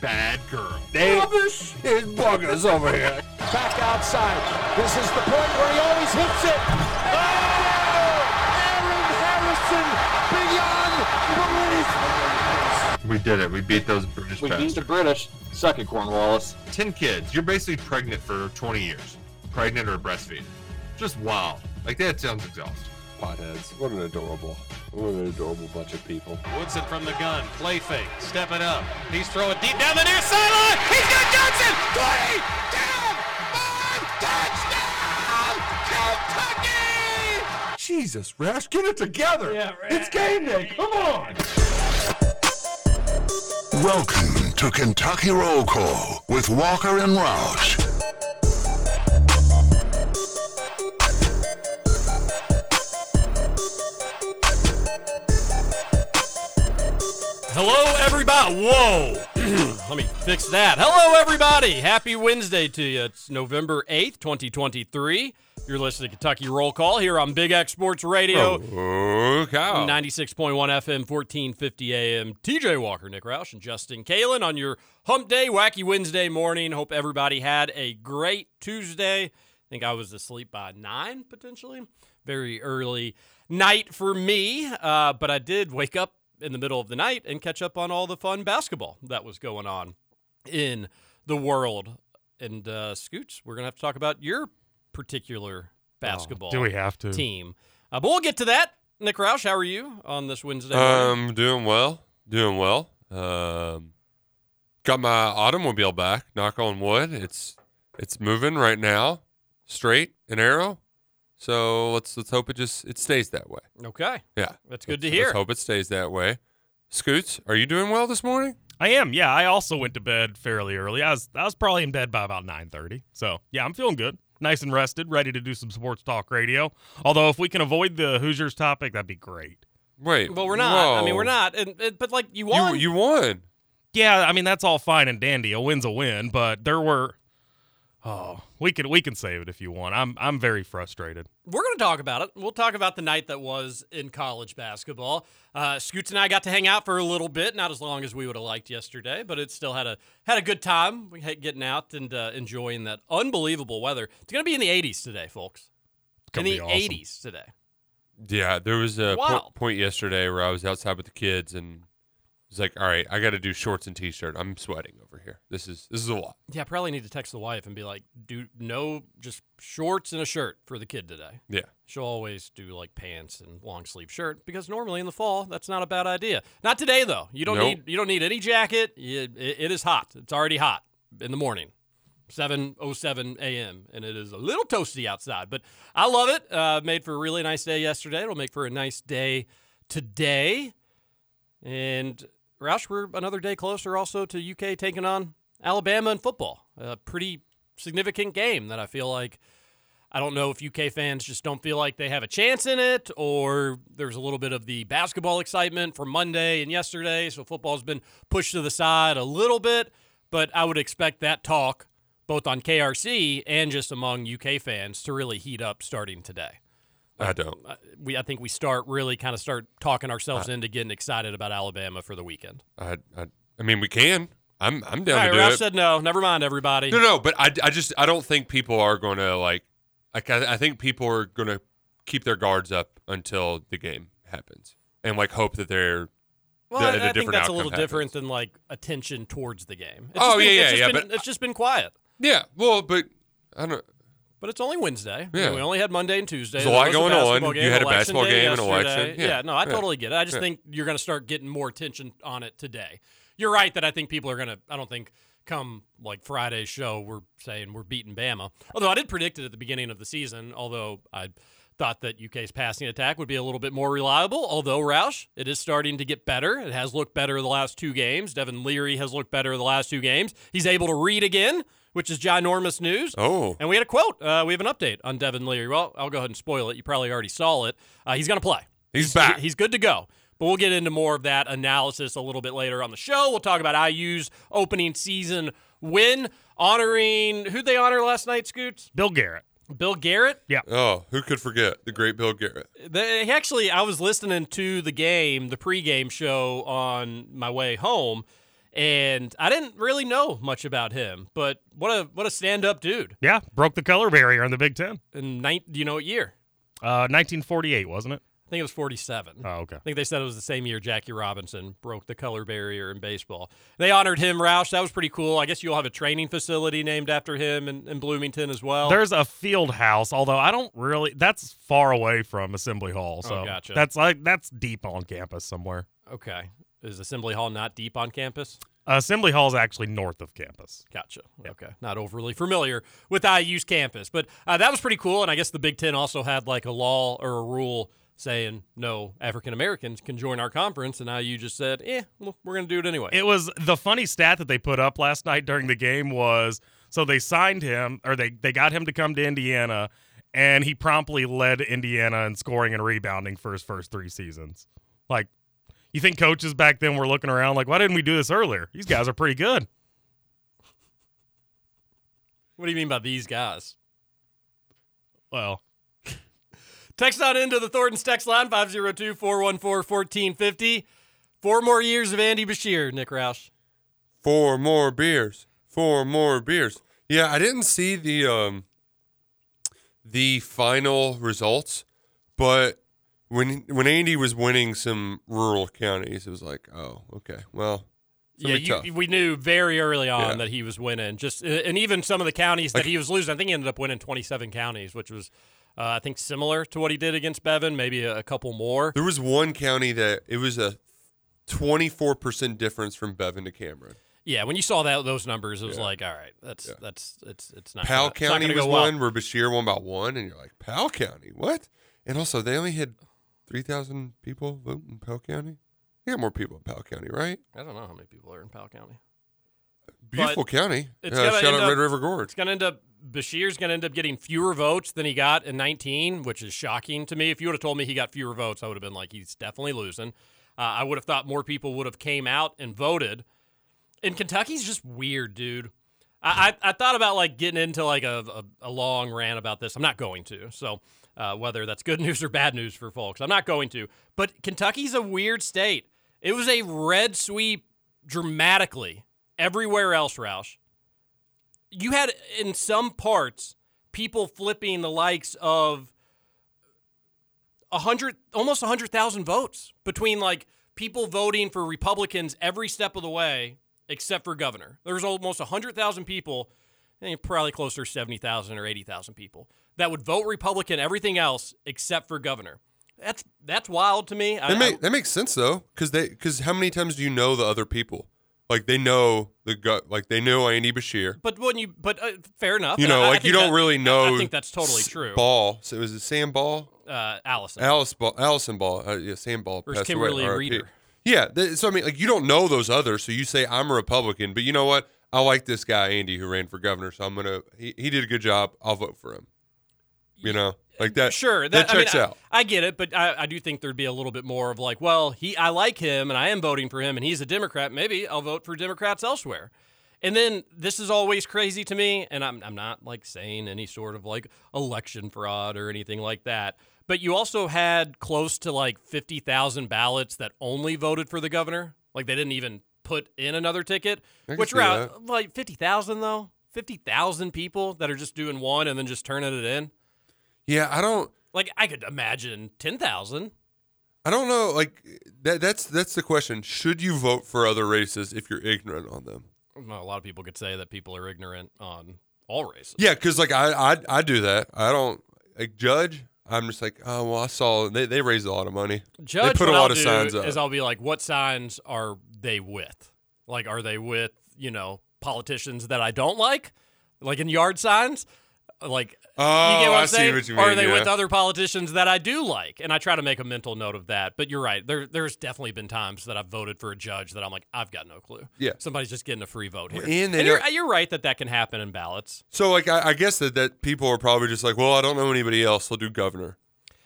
bad girl. They, Rubbish! There's buggers over here. Back outside. This is the point where he always hits it. Oh! Aaron Harrison beyond belief. We did it. We beat those British We beat the British. Suck it, Cornwallis. 10 kids. You're basically pregnant for 20 years. Pregnant or breastfeeding. Just wild. Like that sounds exhausting. Potheads. What an adorable, what an adorable bunch of people. Woodson from the gun, play fake, stepping up. He's throwing deep down the near sideline. He's got Johnson. 20 down, five, touchdown, Kentucky. Jesus, Rash, get it together. Yeah, It's game day. Come on. Welcome to Kentucky Roll Call with Walker and Roush. Hello, everybody. Whoa. Let me fix that. Hello, everybody. Happy Wednesday to you. It's November 8th, 2023. You're listening to Kentucky Roll Call here on Big X Sports Radio. Oh, cow. 96.1 FM, 1450 AM. TJ Walker, Nick Roush, and Justin Kalen on your Hump Day, Wacky Wednesday morning. Hope everybody had a great Tuesday. I think I was asleep by 9, potentially. Very early night for me, uh, but I did wake up in the middle of the night and catch up on all the fun basketball that was going on in the world. And uh, Scoots, we're going to have to talk about your particular basketball Do we have to? team. Uh, but we'll get to that. Nick Roush, how are you on this Wednesday? morning? Um, doing well, doing well. Um, got my automobile back. Knock on wood. It's it's moving right now, straight and arrow. So let's let's hope it just it stays that way. okay, Yeah, that's good to Let's- hear. Let's hope it stays that way. Scoots, are you doing well this morning? I am. Yeah, I also went to bed fairly early. I was I was probably in bed by about 9:30. So, yeah, I'm feeling good. Nice and rested, ready to do some sports talk radio. Although if we can avoid the Hoosiers topic, that'd be great. Wait, Well, we're not. I mean, we're not. And, and- but like you You won. you won. Yeah, I mean that's all fine and dandy. A win's a win, but there were Oh, we can we can save it if you want. I'm I'm very frustrated. We're going to talk about it. We'll talk about the night that was in college basketball. Uh, Scoots and I got to hang out for a little bit, not as long as we would have liked yesterday, but it still had a had a good time. We had getting out and uh, enjoying that unbelievable weather. It's going to be in the 80s today, folks. In the be awesome. 80s today. Yeah, there was a po- point yesterday where I was outside with the kids and it was like, all right, I got to do shorts and t-shirt. I'm sweating over here. This is this is a lot. Yeah, I probably need to text the wife and be like, "Do no, just shorts and a shirt for the kid today." Yeah. She'll always do like pants and long sleeve shirt because normally in the fall that's not a bad idea. Not today though. You don't Nope. need you don't need any jacket. It, it, it is hot. It's already hot in the morning. 7:07 a.m. and it is a little toasty outside, but I love it. Uh, made for a really nice day yesterday. It'll make for a nice day today. And Roush, we're another day closer also to UK taking on Alabama in football. A pretty significant game that I feel like I don't know if UK fans just don't feel like they have a chance in it, or there's a little bit of the basketball excitement from Monday and yesterday, so football's been pushed to the side a little bit. But I would expect that talk, both on KRC and just among UK fans, to really heat up starting today. I don't. Uh, We, I think we start really kind of start talking ourselves into getting excited about Alabama for the weekend. I, I, I mean, we can. I'm, I'm down right, to do Ralph it. said no. Never mind, everybody. no, no, but I, I just, I don't think people are going to like, like, I, I think people are going to keep their guards up until the game happens and like hope that they're. Well, that I, a I think that's a little different than like attention towards the game. It's Oh, just been, yeah, it's yeah, just yeah, been- but- it's just been quiet. Yeah, well, but I don't. But it's only Wednesday. Yeah. we only had Monday and Tuesday. There's a lot going on. basketball You had a basketball game and election. Yeah. no, I Yeah. totally get it. I just Yeah. think you're going to start getting more attention on it today. You're right that I think people are going to. I don't think come like Friday's show we're saying we're beating Bama. Although I did predict it at the beginning of the season. Although I thought that UK's passing attack would be a little bit more reliable. Although Roush, it is starting to get better. It has looked better the last two games. Devin Leary has looked better the last two games. He's able to read again, which is ginormous news. Oh. And we had a quote. Uh, we have an update on Devin Leary. Well, I'll go ahead and spoil it. You probably already saw it. Uh, he's going to play. He's back. He's good to go. But we'll get into more of that analysis a little bit later on the show. We'll talk about IU's opening season win, honoring who they honor last night, Scoots? Bill Garrett. Bill Garrett. Yeah. Oh, who could forget the great Bill Garrett? They actually, I was listening to the game, the pregame show on my way home, and I didn't really know much about him. But what a what a stand up dude! Yeah, broke the color barrier in the Big Ten. In nine, do you know what year? Uh, 1948, wasn't it? I think it was 47. Oh, okay. I think they said it was the same year Jackie Robinson broke the color barrier in baseball. They honored him, Roush. That was pretty cool. I guess you'll have a training facility named after him in, in Bloomington as well. There's a field house, although I don't really. That's far away from Assembly Hall, so Oh, gotcha. that's like that's deep on campus somewhere. okay. Is Assembly Hall not deep on campus? Assembly Hall is actually north of campus. Gotcha. Okay. Not overly familiar with IU's campus, but uh, that was pretty cool. And I guess the Big Ten also had like a law or a rule saying no African Americans can join our conference, and IU just said, "Eh, well, we're going to do it anyway." It was the funny stat that they put up last night during the game was so they signed him or they they got him to come to Indiana, and he promptly led Indiana in scoring and rebounding for his first three seasons. Like, you think coaches back then were looking around like, why didn't we do this earlier? These guys are pretty good. what do you mean by these guys? Well, Text on into the Thornton's text line 502 414 1450. Four more years of Andy Beshear, Nick Roush. Four more beers. Four more beers. Yeah, I didn't see the um the final results, but when when Andy was winning some rural counties, it was like, oh, okay, well, Yeah, you, tough. we knew very early on Yeah. that he was winning. Just uh, and even some of the counties that Like- he was losing, I think he ended up winning 27 counties, which was uh, I think similar to what he did against Bevin, maybe a, a couple more. There was one county that it was a twenty four percent difference from Bevin to Cameron. Yeah, when you saw that those numbers, it was Yeah. like, all right, that's Yeah. that's it's it's not Powell gonna- it's not County was well. one where Beshear won by one, and you're like, Powell County, what? And also, they only had three thousand people vote in Powell County. They got more people in Powell County, right? I don't know how many people are in Powell County. Beautiful county. it's Uh, shout out up- Red River Gorge. It's going to end up, Beshear's going to end up getting fewer votes than he got in 19, which is shocking to me. If you would have told me he got fewer votes, I would have been like, he's definitely losing. Uh, I would have thought more people would have came out and voted. And Kentucky's just weird, dude. I, I, I thought about like getting into like a, a, a long rant about this. I'm not going to. So uh, whether that's good news or bad news for folks, I'm not going to. But Kentucky's a weird state. It was a red sweep dramatically everywhere else, Roush you had in some parts people flipping the likes of a hundred, almost a hundred thousand votes between like people voting for Republicans every step of the way, except for governor. There was almost a hundred thousand people, and probably closer to seventy thousand or eighty thousand people that would vote Republican everything else except for governor. That's that's wild to me. That, I- make, that makes sense though, because they because how many times do you know the other people? Like they know the gut, like they know Andy Beshear. but when you, but uh, fair enough. You know, I- I like you don't that- really know. I think that's totally true. Ball. So was it Sam Ball? Uh, Allison. Alice Ball. Allison Ball. Uh, yeah, Sam Ball. Passed Kimberly away, RIP. Reeder? Yeah. th- so I mean, like you don't know those others, so you say I'm a Republican, but you know what? I like this guy Andy who ran for governor, so I'm gonna. He, he did a good job. I'll vote for him. You know, like that. Sure, that, that, I mean, checks I- out. I, get it, but I, I do think there'd be a little bit more of like, well, he, I like him, and I am voting for him, and he's a Democrat. Maybe I'll vote for Democrats elsewhere. And then this is always crazy to me, and I'm I'm not like saying any sort of like election fraud or anything like that. But you also had close to like fifty thousand ballots that only voted for the governor. Like they didn't even put in another ticket. Which that. like fifty thousand though, fifty thousand people that are just doing one and then just turning it in. Yeah, I don't. Like I could imagine ten thousand. I don't know. Like that. That's that's the question. Should you vote for other races if you're ignorant on them? Well, a lot of people could say that people are ignorant on all races. Yeah, because like I, I I do that. I don't like judge. I'm just like, oh well, I saw they, they raised a lot of money. Judge, they put a lot I'll of signs up. Is I'll be like, what signs are they with? Like, are they with you know politicians that I don't like, like in yard signs, Like, Oh, you get what I I'm see saying? what you Or are mean, they with other politicians that I do like? And I try to make a mental note of that. But you're right. There, there's definitely been times that I've voted for a judge that I'm like, I've got no clue. Yeah. Somebody's just getting a free vote here. And they you're, you're right that that can happen in ballots. So like I, I guess that, that people are probably just like, well, I don't know anybody else. I'll do governor.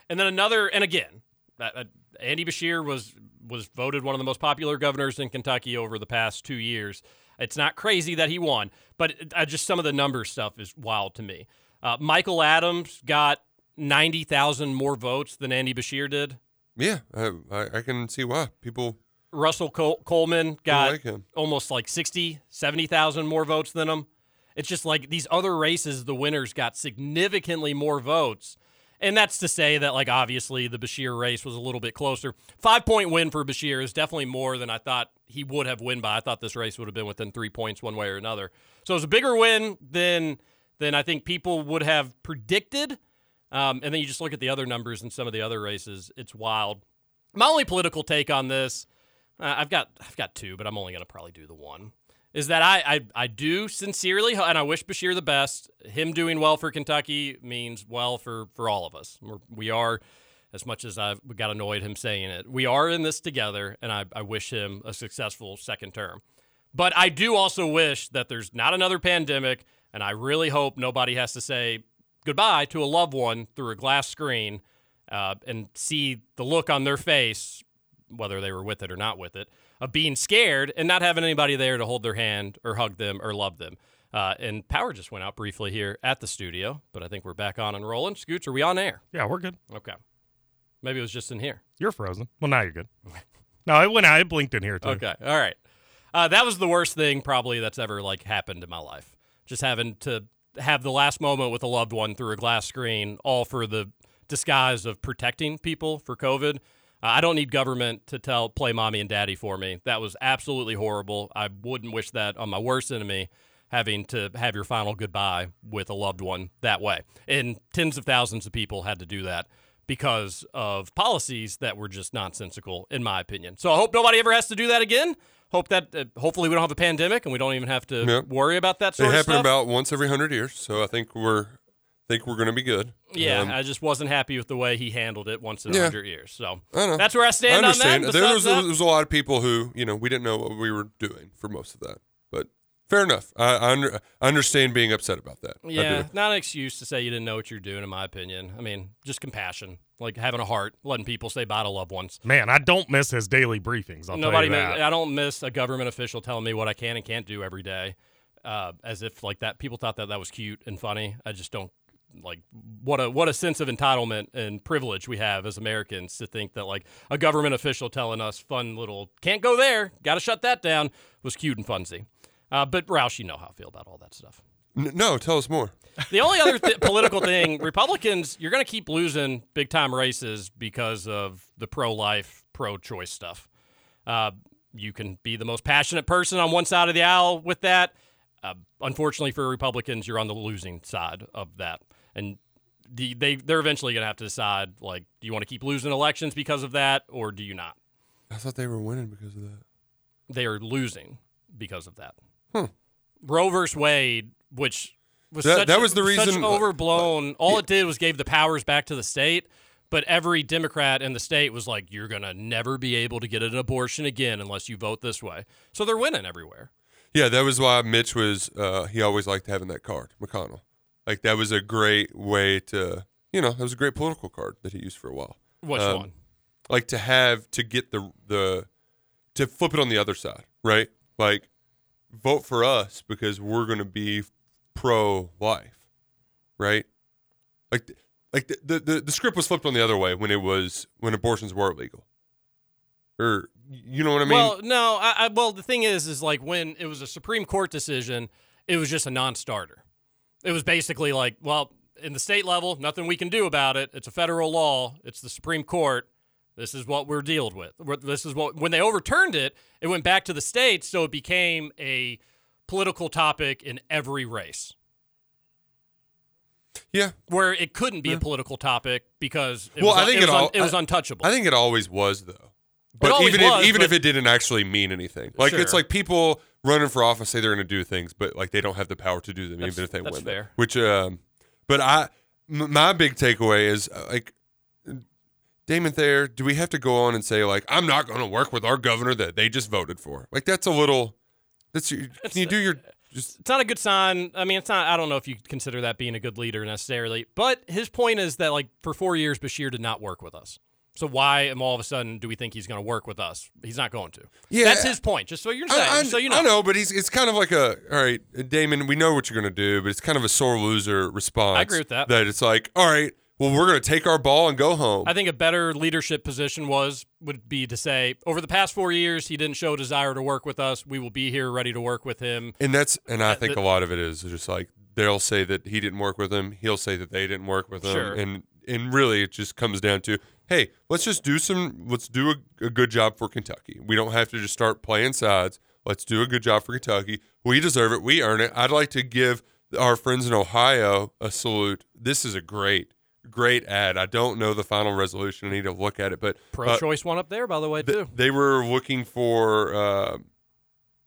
And then another, and again, uh, uh, Andy Beshear was was voted one of the most popular governors in Kentucky over the past two years. It's not crazy that he won, but uh, just some of the number stuff is wild to me. Uh, Michael Adams got ninety thousand more votes than Andy Beshear did. Yeah, I, I, can see why people. Russell Col- Coleman got like almost like 60, 70,000 more votes than him. It's just like these other races, the winners got significantly more votes. And that's to say that, like, obviously the Beshear race was a little bit closer. Five point win for Beshear is definitely more than I thought he would have win by. I thought this race would have been within three points one way or another. So it was a bigger win than than I think people would have predicted. Um, and then you just look at the other numbers in some of the other races. It's wild. My only political take on this, uh, I've got I've got two, but I'm only going to probably do the one. Is that I, I I do sincerely, and I wish Beshear the best. Him doing well for Kentucky means well for for all of us. We're, we are, as much as I got annoyed him saying it, we are in this together, and I, I wish him a successful second term. But I do also wish that there's not another pandemic, and I really hope nobody has to say goodbye to a loved one through a glass screen uh, and see the look on their face, whether they were with it or not with it, of being scared and not having anybody there to hold their hand or hug them or love them. Uh, and power just went out briefly here at the studio, but I think we're back on and rolling. Scoots, are we on air? Yeah, we're good. Okay. Maybe it was just in here. You're frozen. Well, now you're good. No, it went out. It blinked in here too. Okay. All right. Uh, that was the worst thing probably that's ever like happened in my life. Just having to have the last moment with a loved one through a glass screen, all for the disguise of protecting people for COVID. Uh, I don't need government to tell play mommy and daddy for me. That was absolutely horrible. I wouldn't wish that on my worst enemy having to have your final goodbye with a loved one that way. And tens of thousands of people had to do that because of policies that were just nonsensical, in my opinion. So I hope nobody ever has to do that again. Hope that uh, hopefully we don't have a pandemic and we don't even have to worry about that They sort of happen stuff. about once every hundred years, so I think we're think we're gonna be good. yeah, Um, I just wasn't happy with the way he handled it once in a Yeah. hundred years. So I know. that's where I stand I on understand. that. There was, that- there was a lot of people who, you know, we didn't know what we were doing for most of that. But fair enough. I, I, under, I understand being upset about that. I Yeah, not an excuse to say you didn't know what you're doing, in my opinion. I mean, just compassion, like having a heart, letting people say bye to loved ones. Man, I don't miss his daily briefings. I'll Nobody, tell you ma- that. I don't miss a government official telling me what I can and can't do every day, uh, as if like that. People thought that that was cute and funny. I just don't like what a what a sense of entitlement and privilege we have as Americans to think that like a government official telling us fun little can't go there, got to shut that down was cute and funsy. Uh, but Roush, you know how I feel about all that stuff. No, tell us more. The only other th- political thing, Republicans, you're going to keep losing big time races because of the pro life, pro choice stuff. Uh, you can be the most passionate person on one side of the aisle with that. Uh, unfortunately for Republicans, you're on the losing side of that. And the, they, they're eventually going to have to decide like, do you want to keep losing elections because of that or do you not? I thought they were winning because of that. They are losing because of that. Hmm. Roe versus Wade, which was That- such, that was the reason- overblown. All it did was gave the powers back to the state. But every Democrat in the state was like, "You're gonna never be able to get an abortion again unless you vote this way." So they're winning everywhere. Yeah, that was why Mitch was. Uh, he always liked having that card, McConnell. Like that was a great way to, you know, that was a great political card that he used for a while. Which Um, one? Like to have to get the the to flip it on the other side, right? Like vote for us because we're going to be pro life, right? Like th- like the, the the the script was flipped on the other way when it was when abortions were illegal. Or you know what I mean? well, no. I, I, well, the thing is, is like when it was a Supreme Court decision, it was just a non-starter. It was basically like, well, in the state level, nothing we can do about it. It's a federal law. It's the Supreme Court. This is what we're dealing with. This is what when they overturned it, it went back to the states, so it became a political topic in every race. yeah. Where it couldn't be a political topic because it Well, was, I think it it was, un- all- it was I- untouchable. I think it always was though. But even was, if, even if it didn't actually mean anything, like it's like people running for office say they're going to do things, but like they don't have the power to do them, That's- even if they that's win. them. fair. Which, um, But I, m- my big takeaway is uh, like, Damon Thayer, do we have to go on and say like, I'm not going to work with our governor that they just voted for? Like that's a little. That's your, can you do your just It's not a good sign. I mean, it's not. I don't know if you consider that being a good leader necessarily. But his point is that like for four years, Beshear did not work with us. So why am all of a sudden do we think he's going to work with us? He's not going to. Yeah. that's his point. Just so you're saying. I, I, so you know. I know, but he's it's kind of like a all right, Damon. We know what you're going to do, but it's kind of a sore loser response. I agree with that. That it's like, all right, well, we're going to take our ball and go home. I think a better leadership position was would be to say over the past four years he didn't show a desire to work with us. We will be here ready to work with him. and that's and I think a lot of it is just like they'll say that he didn't work with him. He'll say that they didn't work with him, Sure. and and really it just comes down to hey, let's just do some, let's do a, a good job for Kentucky. We don't have to just start playing sides. Let's do a good job for Kentucky. We deserve it. We earn it. I'd like to give our friends in Ohio a salute. This is a great, great ad. I don't know the final resolution. I need to look at it, but uh, Pro-choice one up there, by the way, th- too. they were looking for uh,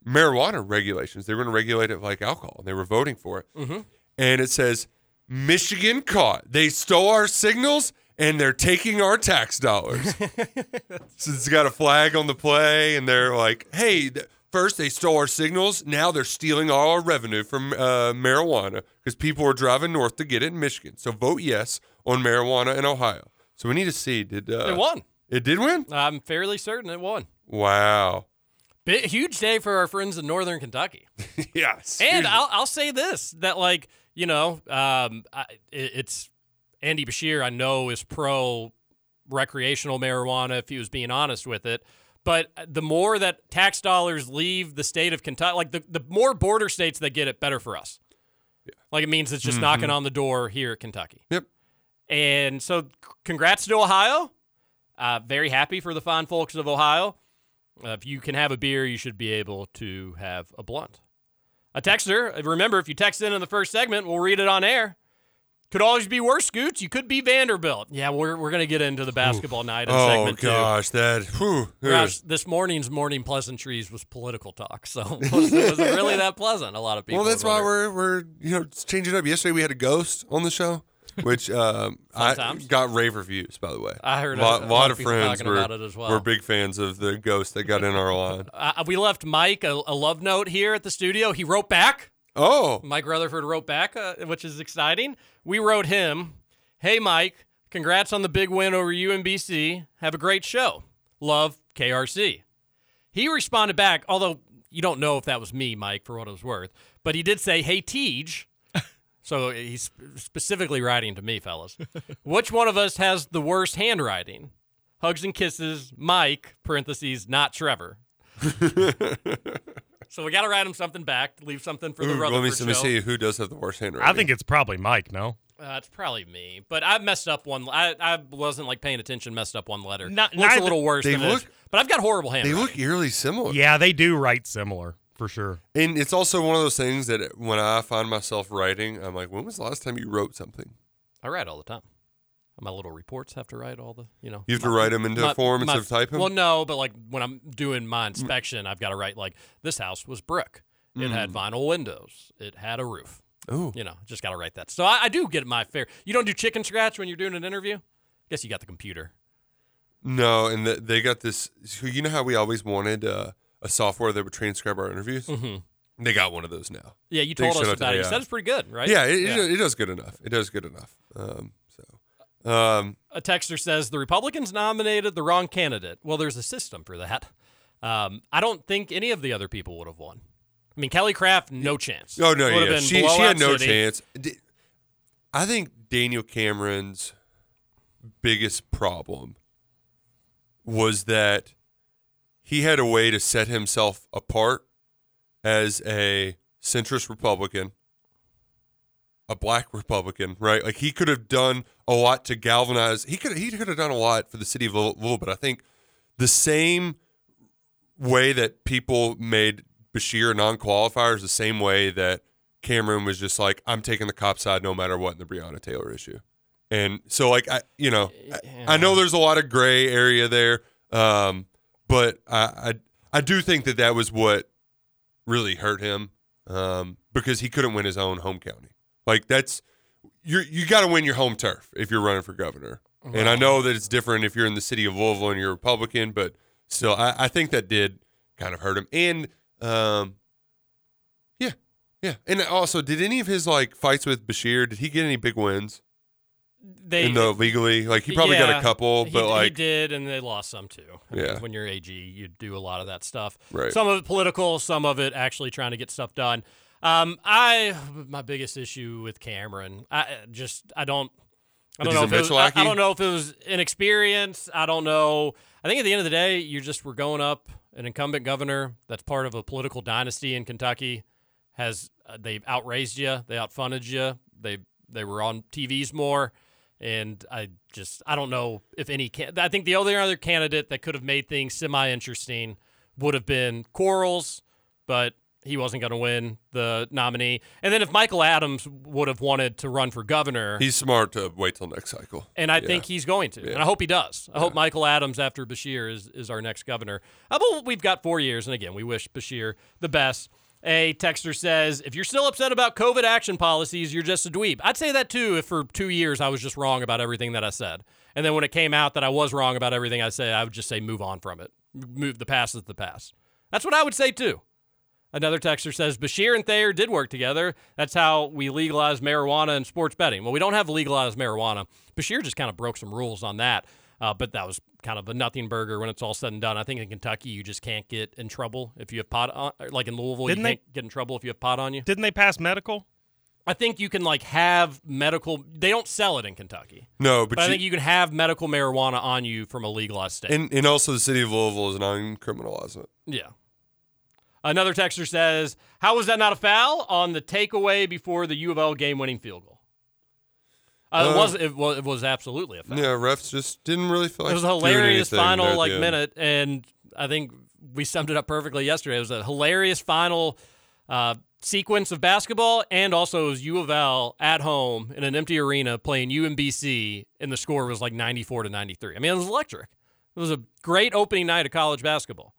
marijuana regulations. They were going to regulate it like alcohol, and they were voting for it. Mm-hmm. And it says Michigan caught. They stole our signals and they're taking our tax dollars. so it's got a flag on the play, and they're like, "Hey." Th- First, they stole our signals. Now they're stealing all our revenue from uh, marijuana because people are driving north to get it in Michigan. So vote yes on marijuana in Ohio. So we need to see. Did uh, it won. It did win. I'm fairly certain it won. Wow. Big, huge day for our friends in Northern Kentucky. yes. And I'll, I'll say this that, like, you know, um, I, it's Andy Beshear, I know, is pro recreational marijuana if he was being honest with it. But the more that tax dollars leave the state of Kentucky, like, the, the more border states that get it, better for us. Like, it means it's just Mhm. knocking on the door here at Kentucky. Yep. And so, congrats to Ohio. Uh, very happy for the fine folks of Ohio. Uh, if you can have a beer, you should be able to have a blunt. A texter, remember, if you text in in the first segment, we'll read it on air. Could always be worse, Scoots. You could be Vanderbilt. Yeah, we're, we're going to get into the basketball night in oh segment two. gosh, that. Whew, Gosh, this morning's morning pleasantries was political talk, so it wasn't, it really that pleasant. A lot of people. well, that's why we're we're you know changing up. Yesterday we had a ghost on the show, which um, I times. got rave reviews. By the way, I heard a lot, a lot of friends were about it as well. were big fans of the ghost that got in our line. Uh, we left Mike a, a love note here at the studio. He wrote back. Oh, Mike Rutherford wrote back, uh, which is exciting. We wrote him, "Hey Mike, congrats on the big win over UMBC. Have a great show. Love KRC." He responded back, although you don't know if that was me, Mike, for what it was worth, but he did say, "Hey Tej." So he's specifically writing to me, fellas. Which one of us has the worst handwriting? Hugs and kisses, Mike. Parentheses, not Trevor. so we got to write him something back, leave something for the Ooh, let Rutherford me, let me see who does have the worst handwriting. I think it's probably Mike. No, Uh, it's probably me, but I messed up one. I, I wasn't like paying attention. Messed up one letter. Not- Looks a little worse They than it is. look- But I've got horrible handwriting. they look eerily similar. yeah, they do write similar for sure. and it's also one of those things that when I find myself writing, I'm like, when was the last time you wrote something? I write all the time. My little reports have to write all the, you know. You have to write them into a my- form my- instead of type 'em? Well, no, but like when I'm doing my inspection, I've got to write like this house was brick. It had vinyl windows. It had a roof. Oh, You know, just got to write that. So I, I do get my fair. You don't do chicken scratch when you're doing an interview. Guess you got the computer. No, and the, they got this. So you know how we always wanted uh, a software that would transcribe our interviews? hmm They got one of those now. Yeah, you They told us about it. You said it's pretty good, right? Yeah, it, It, it does good enough. It does good enough. Um, so, um, a texter says the Republicans nominated the wrong candidate. Well, there's a system for that. Um, I don't think any of the other people would have won. I mean, Kelly Craft, no chance. oh no, yeah, she, she had no city. chance. I think Daniel Cameron's biggest problem was that he had a way to set himself apart as a centrist Republican, a black Republican, right? Like he could have done a lot to galvanize. He could he could have done a lot for the city of Louisville, but I think the same way that people made Beshear a non-qualifier is the same way that Cameron was just like, I'm taking the cop side no matter what in the Breonna Taylor issue. And so, like, I, you know, I, I know there's a lot of gray area there, um, but I, I, I do think that that was what really hurt him um, because he couldn't win his own home county. Like, that's you're you got to win your home turf if you're running for governor. And I know that it's different if you're in the city of Louisville and you're Republican, but still, I, I think that did kind of hurt him. And um, yeah, yeah. And also, did any of his like fights with Beshear? Did he get any big wins They in the legally? Like he probably got a couple, he- but he like did, and they lost some too. I mean, Yeah. when you're AG, you do a lot of that stuff. Right. Some of it political, some of it actually trying to get stuff done. Um, I my biggest issue with Cameron, I just I don't. I don't know. If it was, I, I don't know if it was inexperience. I don't know. I think at the end of the day, you just were going up an incumbent governor that's part of a political dynasty in Kentucky. Has uh, they outraised you? They outfunded you. They they were on TVs more, and I just I don't know if any. Can- I think the only other candidate that could have made things semi interesting would have been Quarles, but he wasn't going to win the nominee. And then if Michael Adams would have wanted to run for governor, he's smart to wait till next cycle. and I Yeah. think he's going to, Yeah. and I hope he does. I hope Michael Adams after Beshear is is our next governor. Uh, but we've got four years, and again, we wish Beshear the best. A texter says, if you're still upset about COVID action policies, you're just a dweeb. I'd say that too if for two years I was just wrong about everything that I said. And then when it came out that I was wrong about everything I said, I would just say move on from it. Move the past is the past. That's what I would say too. Another texter says Beshear and Thayer did work together. That's how we legalized marijuana and sports betting. Well, we don't have legalized marijuana. Beshear just kind of broke some rules on that, uh, but that was kind of a nothing burger when it's all said and done. I think in Kentucky you just can't get in trouble if you have pot on, like in Louisville, Didn't you they- can't get in trouble if you have pot on you. Didn't they pass medical? I think you can like have medical. They don't sell it in Kentucky, No, but, but, I think you can have medical marijuana on you from a legalized state. and and also the city of Louisville is non-criminalizing it. Yeah. Another texter says, "How was that not a foul on the takeaway before the U of L game-winning field goal?" Uh, it Uh, was. It was. It was absolutely a foul. Yeah, refs just didn't really feel like it was a hilarious final there like minute, and I think we summed it up perfectly yesterday. It was a hilarious final uh, sequence of basketball, and also it was U of L at home in an empty arena playing UMBC, and the score was like ninety-four to ninety-three. I mean, it was electric. It was a great opening night of college basketball,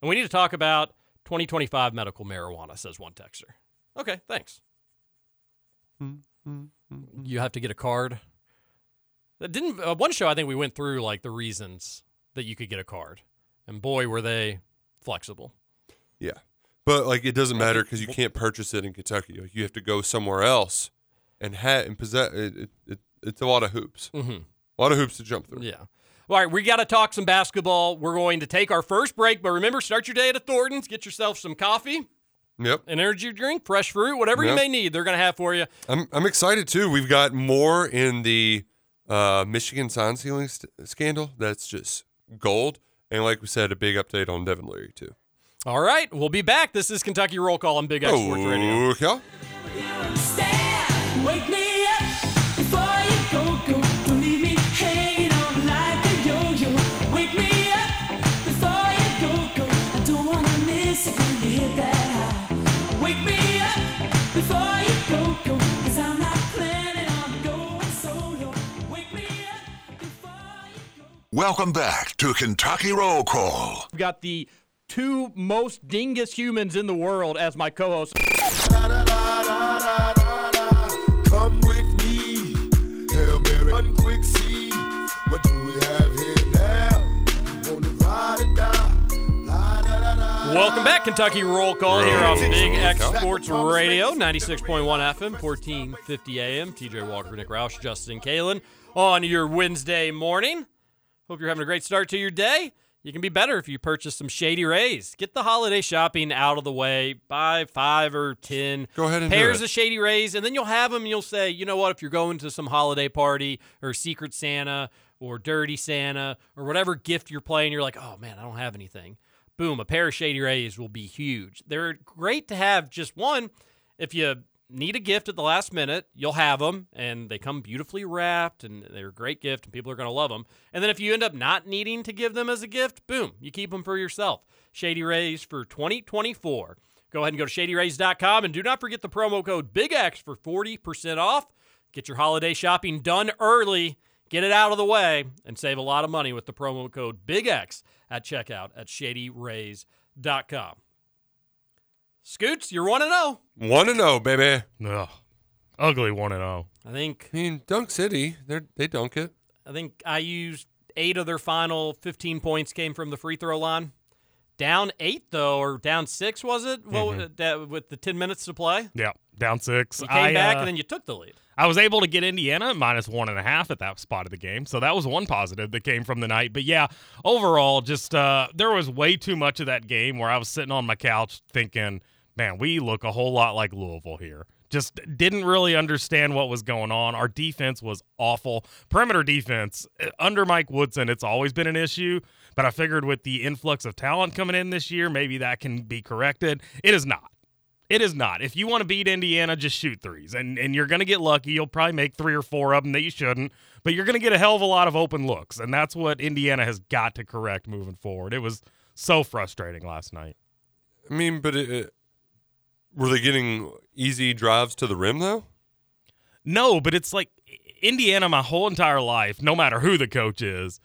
and we need to talk about 2025 medical marijuana. Says one texter. Okay, thanks. You have to get a card. That didn't uh, one show. I think we went through like the reasons that you could get a card, and boy, were they flexible. Yeah, but like it doesn't matter because you can't purchase it in Kentucky. Like you have to go somewhere else and ha- and possess. It, it, it, it's a lot of hoops. Mm-hmm. A lot of hoops to jump through. Yeah. All right, we got to talk some basketball. We're going to take our first break, but remember, start your day at a Thornton's. Get yourself some coffee, Yep. an energy drink, fresh fruit, whatever you may need. They're going to have for you. I'm I'm excited too. We've got more in the uh, Michigan sign stealing st- scandal. That's just gold. And like we said, a big update on Devin Leary too. All right, we'll be back. This is Kentucky Roll Call on Big X Sports Radio. Okay. Welcome back to Kentucky Roll Call. We've got the two most dingus humans in the world as my co-hosts. Come with me. Hail Mary, run quick, see. What do we have here now? Welcome back, Kentucky Roll Call here on Big X Sports Radio, 96.1 FM, 1450 AM. TJ Walker, Nick Roush, Justin Kalen on your Wednesday morning. Hope you're having a great start to your day. You can be better if you purchase some Shady Rays. Get the holiday shopping out of the way. Buy five or ten Go ahead and pairs of Shady Rays, and then you'll have them. And you'll say, you know what? If you're going to some holiday party or Secret Santa or Dirty Santa or whatever gift you're playing, you're like, oh man, I don't have anything. Boom, a pair of Shady Rays will be huge. They're great to have just one. If you need a gift at the last minute, you'll have them, and they come beautifully wrapped, and they're a great gift, and people are going to love them. And then if you end up not needing to give them as a gift, boom, you keep them for yourself. Shady Rays for 2024. Go ahead and go to shadyrays.com, and do not forget the promo code BIGX for 40% off. Get your holiday shopping done early. Get it out of the way and save a lot of money with the promo code BIGX at checkout at shadyrays.com. Scoots, you're 1 0. Want to know, baby? Ugh. Ugly one and oh. zero. I think I mean, Dunk City, they they dunk it. I think I used eight of their final 15 points came from the free throw line. Down eight though, or down six was it? Well, Mm-hmm. that with the 10 minutes to play, Yeah, down six. you came I, back uh, and then you took the lead. I was able to get Indiana minus one and a half at that spot of the game. So that was one positive that came from the night. But yeah, overall, just uh, there was way too much of that game where I was sitting on my couch thinking, man, we look a whole lot like Louisville here. Just didn't really understand what was going on. Our defense was awful. Perimeter defense, uh, under Mike Woodson, it's always been an issue. But I figured with the influx of talent coming in this year, maybe that can be corrected. It is not. It is not. If you want to beat Indiana, just shoot threes. And and you're going to get lucky. You'll probably make three or four of them that you shouldn't, but you're going to get a hell of a lot of open looks. And that's what Indiana has got to correct moving forward. It was so frustrating last night. I mean, but it, it- were they getting easy drives to the rim though? No, but it's like Indiana my whole entire life, no matter who the coach is,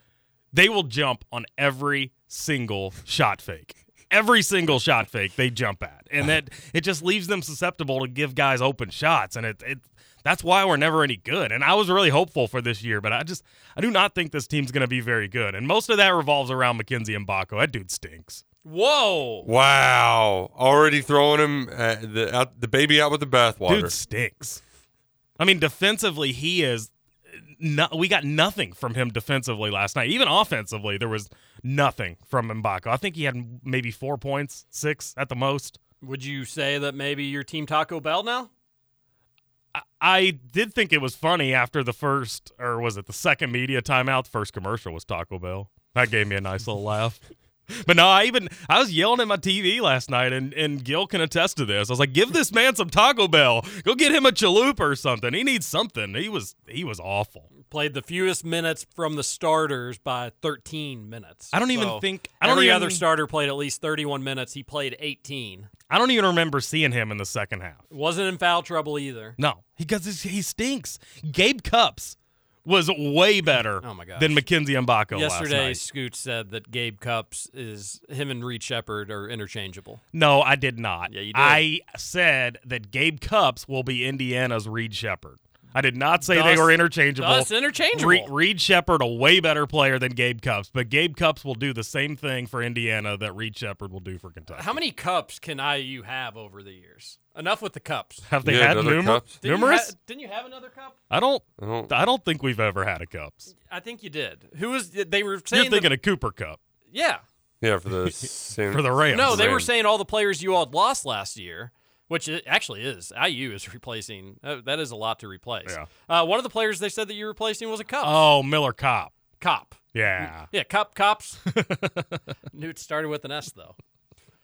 they will jump on every single shot fake. Every single shot fake they jump at. And that it just leaves them susceptible to give guys open shots. And it, it that's why we're never any good. And I was really hopeful for this year, but I just I do not think this team's gonna be very good. And most of that revolves around Mackenzie Mgbako. That dude stinks. Whoa! Wow, already throwing him uh, the out, the baby out with the bathwater. Dude stinks. I mean, defensively, he is. No, we got nothing from him defensively last night. Even offensively, there was nothing from Mgbako. I think he had maybe four points, six at the most. Would you say that maybe your team Taco Bell now? I, I did think it was funny after the first, or was it the second media timeout? The first commercial was Taco Bell. That gave me a nice little laugh. But no, I even I was yelling at my TV last night, and and Gil can attest to this. I was like, "Give this man some Taco Bell. Go get him a chalupa or something. He needs something." He was he was awful. Played the fewest minutes from the starters by 13 minutes. I don't even So think- I don't every even- other starter played at least 31 minutes. He played 18. I don't even remember seeing him in the second half. Wasn't in foul trouble either. No, because he stinks. Gabe Cupps was way better Oh my gosh. than Mackenzie Mgbako Yesterday, last night. Scoot said that Gabe Cupps is him and Reed Sheppard are interchangeable. No, I did not. Yeah, you did. I said that Gabe Cupps will be Indiana's Reed Sheppard. I did not say they were interchangeable. thus interchangeable. Re- Reed Sheppard, a way better player than Gabe Cupps, but Gabe Cupps will do the same thing for Indiana that Reed Sheppard will do for Kentucky. How many cups can IU have over the years? Enough with the cups. Have they Yeah, had other numer- cups? Didn't you numerous? ha- didn't you have another cup? I don't. I don't- I don't think we've ever had a Cups. I think you did. Who was they were saying? You're thinking that, a Cooper Kupp yeah. yeah, for the San, for the Rams. No, they were saying all the players you all lost last year, which it actually is. IU is replacing. Uh, that is a lot to replace. Yeah. Uh, one of the players they said that you're replacing was a cop. Oh, Miller Kopp. cop. Yeah. Yeah, cup cops. Knew it started with an S though.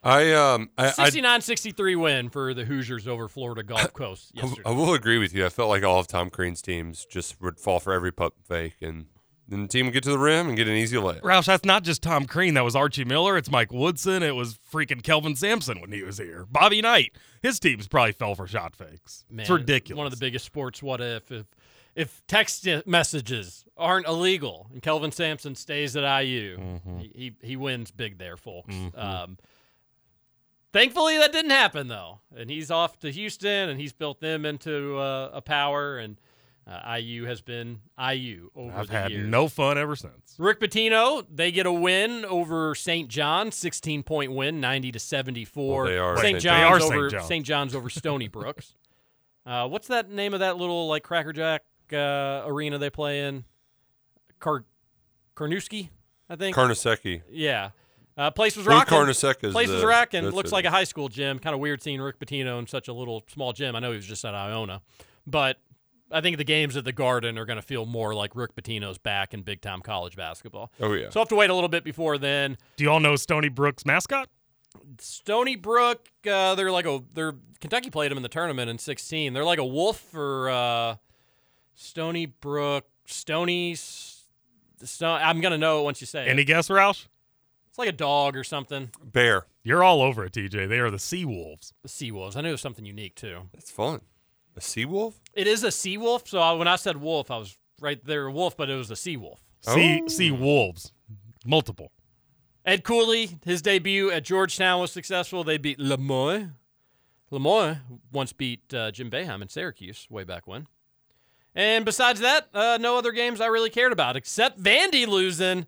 I um I, I 69-63 win for the Hoosiers over Florida Gulf Coast I, yesterday. I will agree with you. I felt like all of Tom Crean's teams just would fall for every pup fake, and then the team would get to the rim and get an easy layup. Roush, that's not just Tom Crean. That was Archie Miller. It's Mike Woodson. It was freaking Kelvin Sampson when he was here. Bobby Knight. His teams probably fell for shot fakes. Man, it's ridiculous. One of the biggest sports what if if if text messages aren't illegal and Kelvin Sampson stays at IU, Mm-hmm. he, he he wins big there, folks. Um, thankfully, that didn't happen though, and he's off to Houston, and he's built them into uh, a power, and uh, IU has been IU over I've the had years. no fun ever since. Rick Pitino, they get a win over St. John, 16 point win, 90 to 74. Well, they are St. John's They are St. over. St. John's over Stony Brooks. uh, what's that name of that little like Cracker Jack uh, arena they play in? Car I think. Carnesecca. yeah. Uh, place was rocking. Karnasek is Place was rocking. Looks it. like a high school gym. Kind of weird seeing Rick Pitino in such a little small gym. I know he was just at Iona, but I think the games at the Garden are going to feel more like Rick Pitino's back in big time college basketball. Oh yeah. So I'll have to wait a little bit before then. Do you all know Stony Brook's mascot? Stony Brook, uh, they're like a they're Kentucky played them in the tournament in 16. They're like a wolf for uh, Stony Brook, Stony. Stone, I'm gonna know it once you say Any it. guess, Roush? It's like a dog or something. Bear. You're all over it, TJ. They are the Sea Wolves. The sea wolves. I knew it was something unique too. That's fun. A sea wolf? It is a sea wolf. So I, when I said wolf, I was right there, a wolf, but it was a sea wolf. Sea Oh. Sea Wolves. Multiple. Ed Cooley, his debut at Georgetown was successful. They beat Lemoy. Le Moyne once beat uh, Jim Boeheim in Syracuse way back when. And besides that, uh, no other games I really cared about except Vandy losing.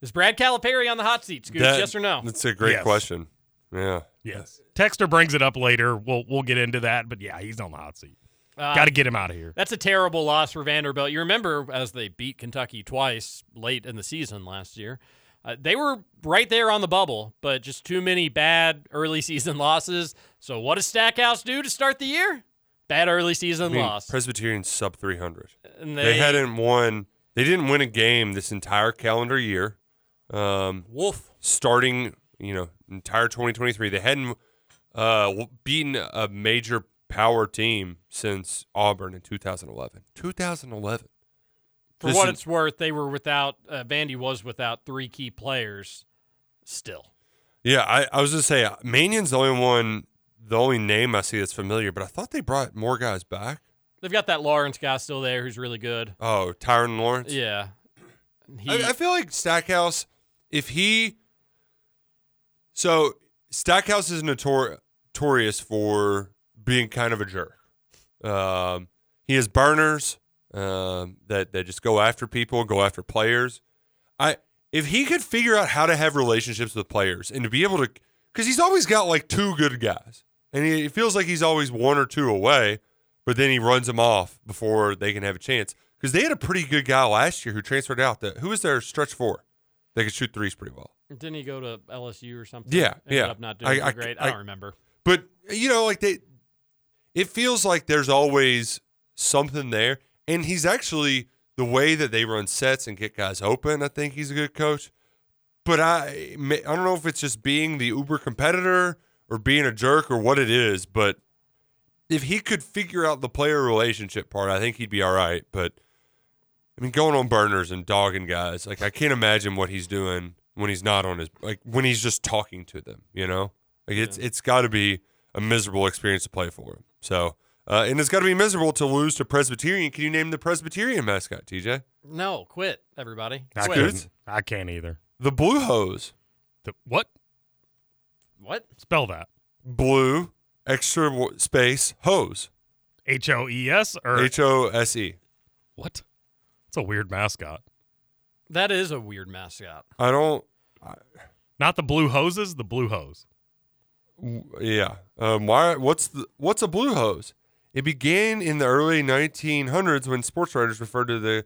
Is Brad Calipari on the hot seat, Scooch? Yes or no? That's a great Yes. question. Yeah. Yes. Texter brings it up later. We'll we'll get into that, but yeah, he's on the hot seat. Uh, Got to get him out of here. That's a terrible loss for Vanderbilt. You remember as they beat Kentucky twice late in the season last year. Uh, they were right there on the bubble, but just too many bad early season losses. So what does Stackhouse do to start the year? Bad early season I mean, loss. Presbyterian sub 300. They, they- hadn't won. They didn't win a game this entire calendar year. Um, Wolf. Starting, you know, entire 2023, they hadn't uh, beaten a major power team since Auburn in 2011. 2011. For This what it's worth, they were without uh, Vandy was without three key players. Still, Yeah, I, I was gonna say uh, Manjon's the only one, the only name I see that's familiar. But I thought they brought more guys back. they've got that Lawrence guy still there, who's really good. Oh, Tyrin Lawrence. Yeah, he, I, I feel like Stackhouse, if he, so Stackhouse is notor- notorious for being kind of a jerk. Um, he has burners um, that that just go after people, go after players. I if he could figure out how to have relationships with players and to be able to, because he's always got like two good guys, and he, it feels like he's always one or two away, but then he runs them off before they can have a chance. Because they had a pretty good guy last year who transferred out. That who was their stretch four? They could shoot threes pretty well. Didn't he go to LSU or something? Yeah, Ended yeah. Up not doing I- I- great. I, I- don't remember. But you know, like they, it feels like there's always something there, and he's actually the way that they run sets and get guys open. I think he's a good coach. But I, I don't know if it's just being the uber competitor or being a jerk or what it is. But if he could figure out the player relationship part, I think he'd be all right. But I mean, going on burners and dogging guys, like I can't imagine what he's doing when he's not on his like when he's just talking to them. You know, like it's it's got to be a miserable experience to play for him. So, uh, and it's got to be miserable to lose to Presbyterian. Can you name the Presbyterian mascot, TJ? No, quit, everybody. I Quit. couldn't. I can't either. The Blue Hose. The what? What? Spell that. Blue extra w- space hose. H O E S or H O S E. what? It's a weird mascot. That is a weird mascot. I don't. Not the blue hoses, the blue hose. Yeah. Um, why? What's the what's a blue hose? It began in the early 1900s when sports writers referred to the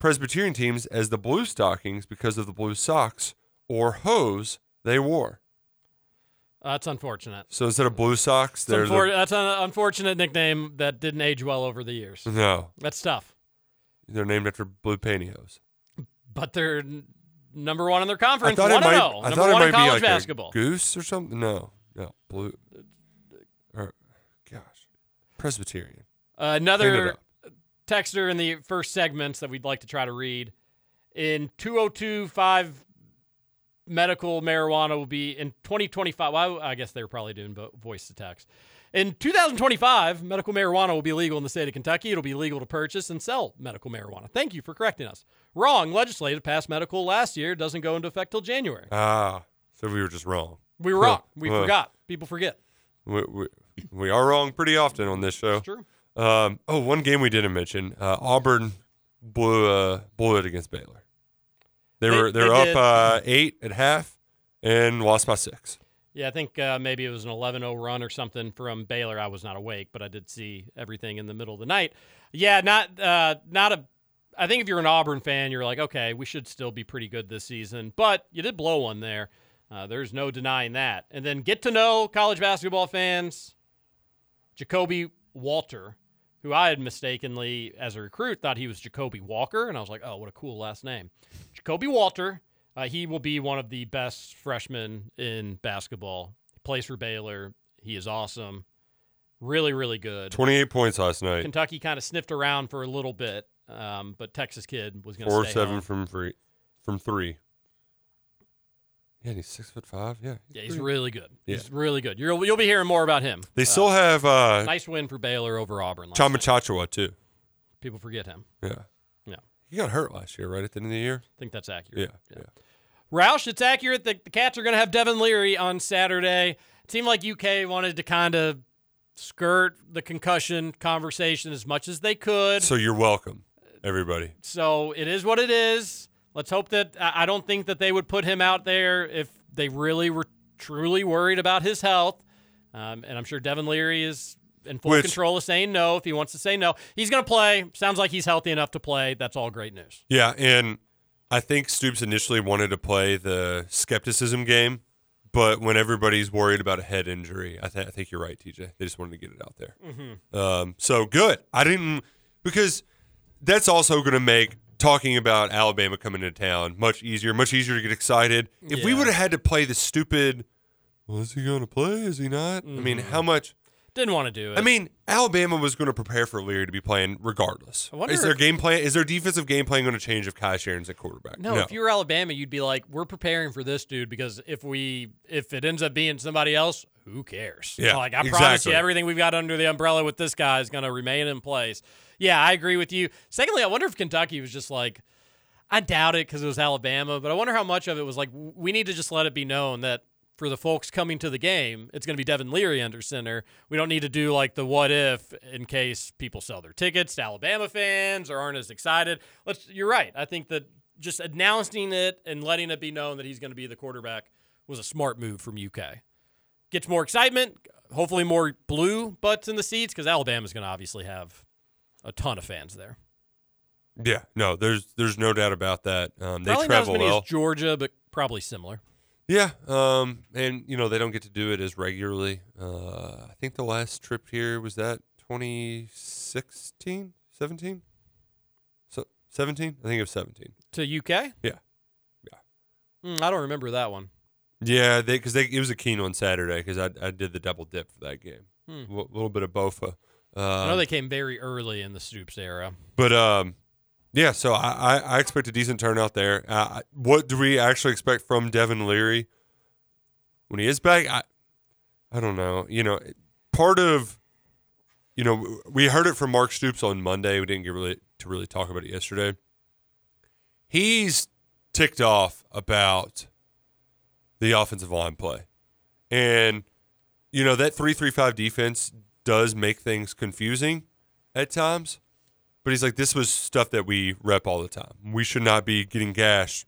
Presbyterian teams as the blue stockings because of the blue socks or hose they wore. That's unfortunate. So instead of blue socks, It's they're unfor- the, that's an unfortunate nickname that didn't age well over the years. no, That's tough. they're named after blue pantyhose. But they're number one in their I conference. thought it might. know. I Number thought it might be like basketball. a goose or something. No, no, blue. Or, gosh, Presbyterian. Uh, another texter in the first segments that we'd like to try to read. In 2025, medical marijuana will be in 2025. Well, I guess they were probably doing voice to text. In 2025, medical marijuana will be legal in the state of Kentucky. It'll be legal to purchase and sell medical marijuana. Thank you for correcting us. Wrong. Legislative passed medical last year. Doesn't go into effect till January. Ah, so we were just wrong. We were wrong. We Huh. forgot. People forget. We, we, we are wrong pretty often on this show. It's true. Um, oh, one game we didn't mention. Uh, Auburn blew uh, blew it against Baylor. They, They- were they were they up did. uh, eight at half and lost by six. Yeah, I think uh, maybe it was an 11-0 run or something from Baylor. I was not awake, but I did see everything in the middle of the night. Yeah, not uh, not a. I think if you're an Auburn fan, you're like, okay, we should still be pretty good this season. But you did blow one there. Uh, there's no denying that. And then get to know college basketball fans. Ja'Kobe Walter, who I had mistakenly, as a recruit, thought he was Jacoby Walker, and I was like, oh, what a cool last name. Ja'Kobe Walter. Uh, he will be one of the best freshmen in basketball. He plays for Baylor. He is awesome. Really, really good. Twenty eight points last night. Kentucky kind of sniffed around for a little bit, um, but Texas kid was going to Four seven home. from free from three. Yeah, and he's six foot five. Yeah, Yeah, he's really good. Yeah. He's really good. You'll you'll be hearing more about him. They Uh, still have uh, nice win for Baylor over Auburn. Chama. Chachawa too. People forget him. Yeah, Yeah, he got hurt last year, right at the end of the year. I think that's accurate. Yeah, yeah. Roush, it's accurate that the Cats are going to have Devin Leary on Saturday. It seemed like UK wanted to kind of skirt the concussion conversation as much as they could. So you're welcome, everybody. So it is what it is. Let's hope that I don't think that they would put him out there if they really were truly worried about his health. Um, and I'm sure Devin Leary is in full Which- control of saying no if he wants to say no. He's going to play. Sounds like he's healthy enough to play. That's all great news. Yeah, and I think Stoops initially wanted to play the skepticism game, but when everybody's worried about a head injury, I, th- I think you're right, TJ. They just wanted to get it out there. Um, so good. I didn't because that's also going to make talking about Alabama coming to town much easier, much easier to get excited. If we would have had to play the stupid, well, is he going to play? Is he not? I mean, how much? Didn't want to do it. I mean, Alabama was going to prepare for Leary to be playing regardless. I wonder Is their if- game plan? Is their defensive game plan going to change if Kaiya Sheron's at quarterback? No, if you were Alabama, you'd be like, "We're preparing for this dude because if we if it ends up being somebody else, who cares?" Yeah, like I promise exactly. you, everything we've got under the umbrella with this guy is going to remain in place. Yeah, I agree with you. Secondly, I wonder if Kentucky was just like, I doubt it because it was Alabama, but I wonder how much of it was like we need to just let it be known that for the folks coming to the game, it's going to be Devin Leary under center. We don't need to do like the what if in case people sell their tickets to Alabama fans or aren't as excited. Let's. You're right. I think that just announcing it and letting it be known that he's going to be the quarterback was a smart move from UK. Gets more excitement. Hopefully, more blue butts in the seats because Alabama's going to obviously have a ton of fans there. Yeah, no, there's there's no doubt about that. Um, they Probably not as travel many well. as Georgia, but probably similar. Yeah, um, and you know they don't get to do it as regularly. Uh, I think the last trip here was that 2016, 17, so 17. I think it was 17. To UK? Yeah, Mm, I don't remember that one. yeah, they because they it was a keen on Saturday because I I did the double dip for that game. A Hmm. little bit of bofa. Um, I know they came very early in the Stoops era. But um, yeah. So I, I, expect a decent turnout there. Uh, what do we actually expect from Devin Leary when he is back? I I don't know. You know, part of you know we heard it from Mark Stoops on Monday. We didn't get really to really talk about it yesterday. He's ticked off about the offensive line play, and you know that three three five defense does make things confusing at times. But he's like, this was stuff that we rep all the time. We should not be getting gashed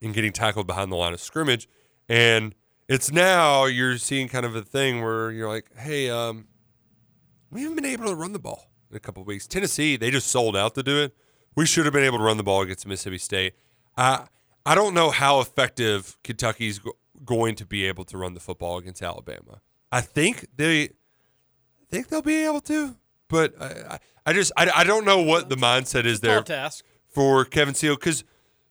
and getting tackled behind the line of scrimmage. And it's now you're seeing kind of a thing where you're like, hey, um, we haven't been able to run the ball in a couple weeks. Tennessee, they just sold out to do it. We should have been able to run the ball against Mississippi State. I I don't know how effective Kentucky's go- going to be able to run the football against Alabama. I think they I think they'll be able to, but I, I, just I, I don't know what the mindset is there task. for Kevin Steele because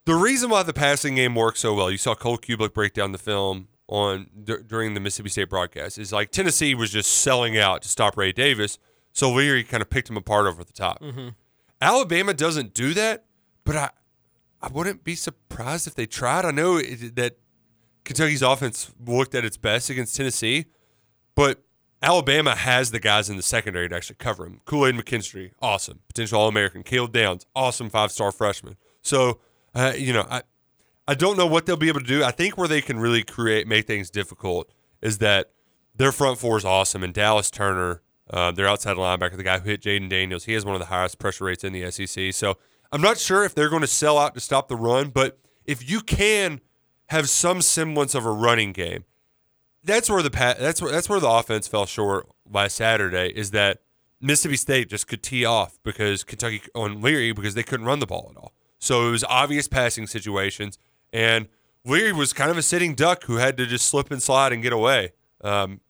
the reason why the passing game works so well, you saw Cole Cubelic break down the film on d- during the Mississippi State broadcast, is like Tennessee was just selling out to stop Ray Davis, so Leary kind of picked him apart over the top. Alabama doesn't do that, but I I wouldn't be surprised if they tried. I know it, that Kentucky's offense looked at its best against Tennessee, but Alabama has the guys in the secondary to actually cover him. Kool Aid McKinstry, awesome. Potential All American. Caleb Downs, awesome five star freshman. So, uh, you know, I, I don't know what they'll be able to do. I think where they can really create, make things difficult is that their front four is awesome. And Dallas Turner, uh, their outside linebacker, the guy who hit Jayden Daniels, he has one of the highest pressure rates in the SEC. So I'm not sure if they're going to sell out to stop the run, but if you can have some semblance of a running game, that's where the that's where that's where the offense fell short last Saturday. Is that Mississippi State just could tee off because Kentucky on Leary because they couldn't run the ball at all. So it was obvious passing situations, and Leary was kind of a sitting duck who had to just slip and slide and get away. Um,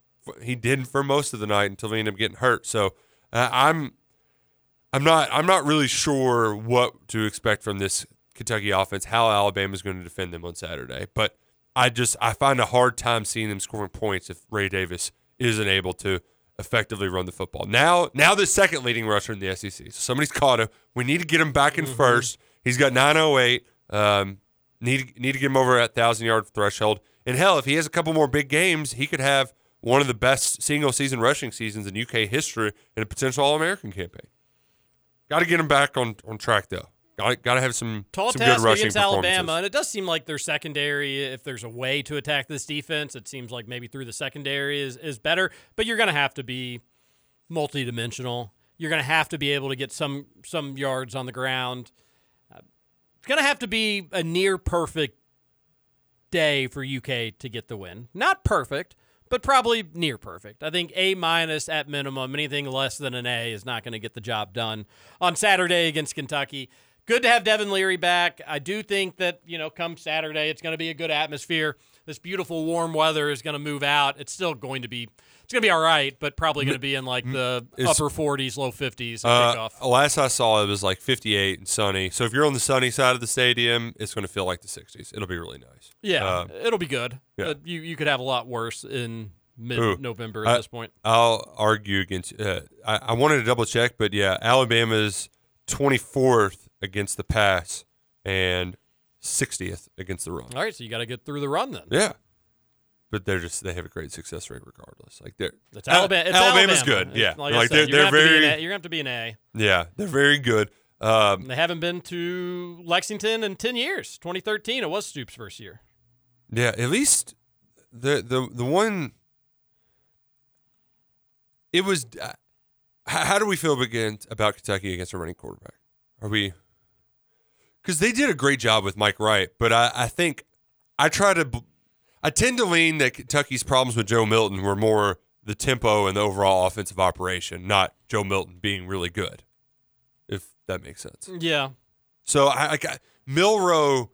he didn't for most of the night until he ended up getting hurt. So uh, I'm I'm not I'm not really sure what to expect from this Kentucky offense, how Alabama is going to defend them on Saturday. But I just I find a hard time seeing them scoring points if Ray Davis isn't able to effectively run the football. Now now the second leading rusher in the SEC. So somebody's caught him. We need to get him back in first. He's got 908. Um, need need to get him over that thousand yard threshold. And hell, if he has a couple more big games, he could have one of the best single season rushing seasons in UK history and a potential All American campaign. Got to get him back on, on track though. Got got to have some Tall some good task rushing against. Alabama, and it does seem like their secondary. If there's a way to attack this defense, it seems like maybe through the secondary is is better. But you're going to have to be multidimensional. You're going to have to be able to get some some yards on the ground. Uh, it's going to have to be a near perfect day for UK to get the win. Not perfect, but probably near perfect. I think A minus at minimum. Anything less than an A is not going to get the job done on Saturday against Kentucky. Good to have Devin Leary back. I do think that, you know, come Saturday, it's going to be a good atmosphere. This beautiful warm weather is going to move out. It's still going to be it's going to be all right, but probably going to be in like the It's- upper 40s, low 50s at Uh, last I saw, it was like 58 and sunny. So if you're on the sunny side of the stadium, it's going to feel like the 60s. It'll be really nice. Yeah, Uh, it'll be good. yeah. Uh, you you could have a lot worse in mid-November at I- this point. I'll argue against. Uh, I, I wanted to double check, but yeah, Alabama's 24th against the pass and 60th against the run. All right, so you got to get through the run then. Yeah, but they're just they have a great success rate regardless. Like they're It's Alabama. It's Alabama's Alabama. good. Yeah, like, like said, they're you're they're gonna have to be an very A- you're gonna have to be an A. yeah they're very good. Um, They haven't been to Lexington in ten years. 2013, it was Stoops' first year. Yeah, at least the the the one. It was. Uh, how do we feel against about Kentucky against a running quarterback? Are we? Because they did a great job with Mike Wright, but I, I think I try to. I tend to lean that Kentucky's problems with Joe Milton were more the tempo and the overall offensive operation, not Joe Milton being really good. If that makes sense. Yeah, So I, I got Milroe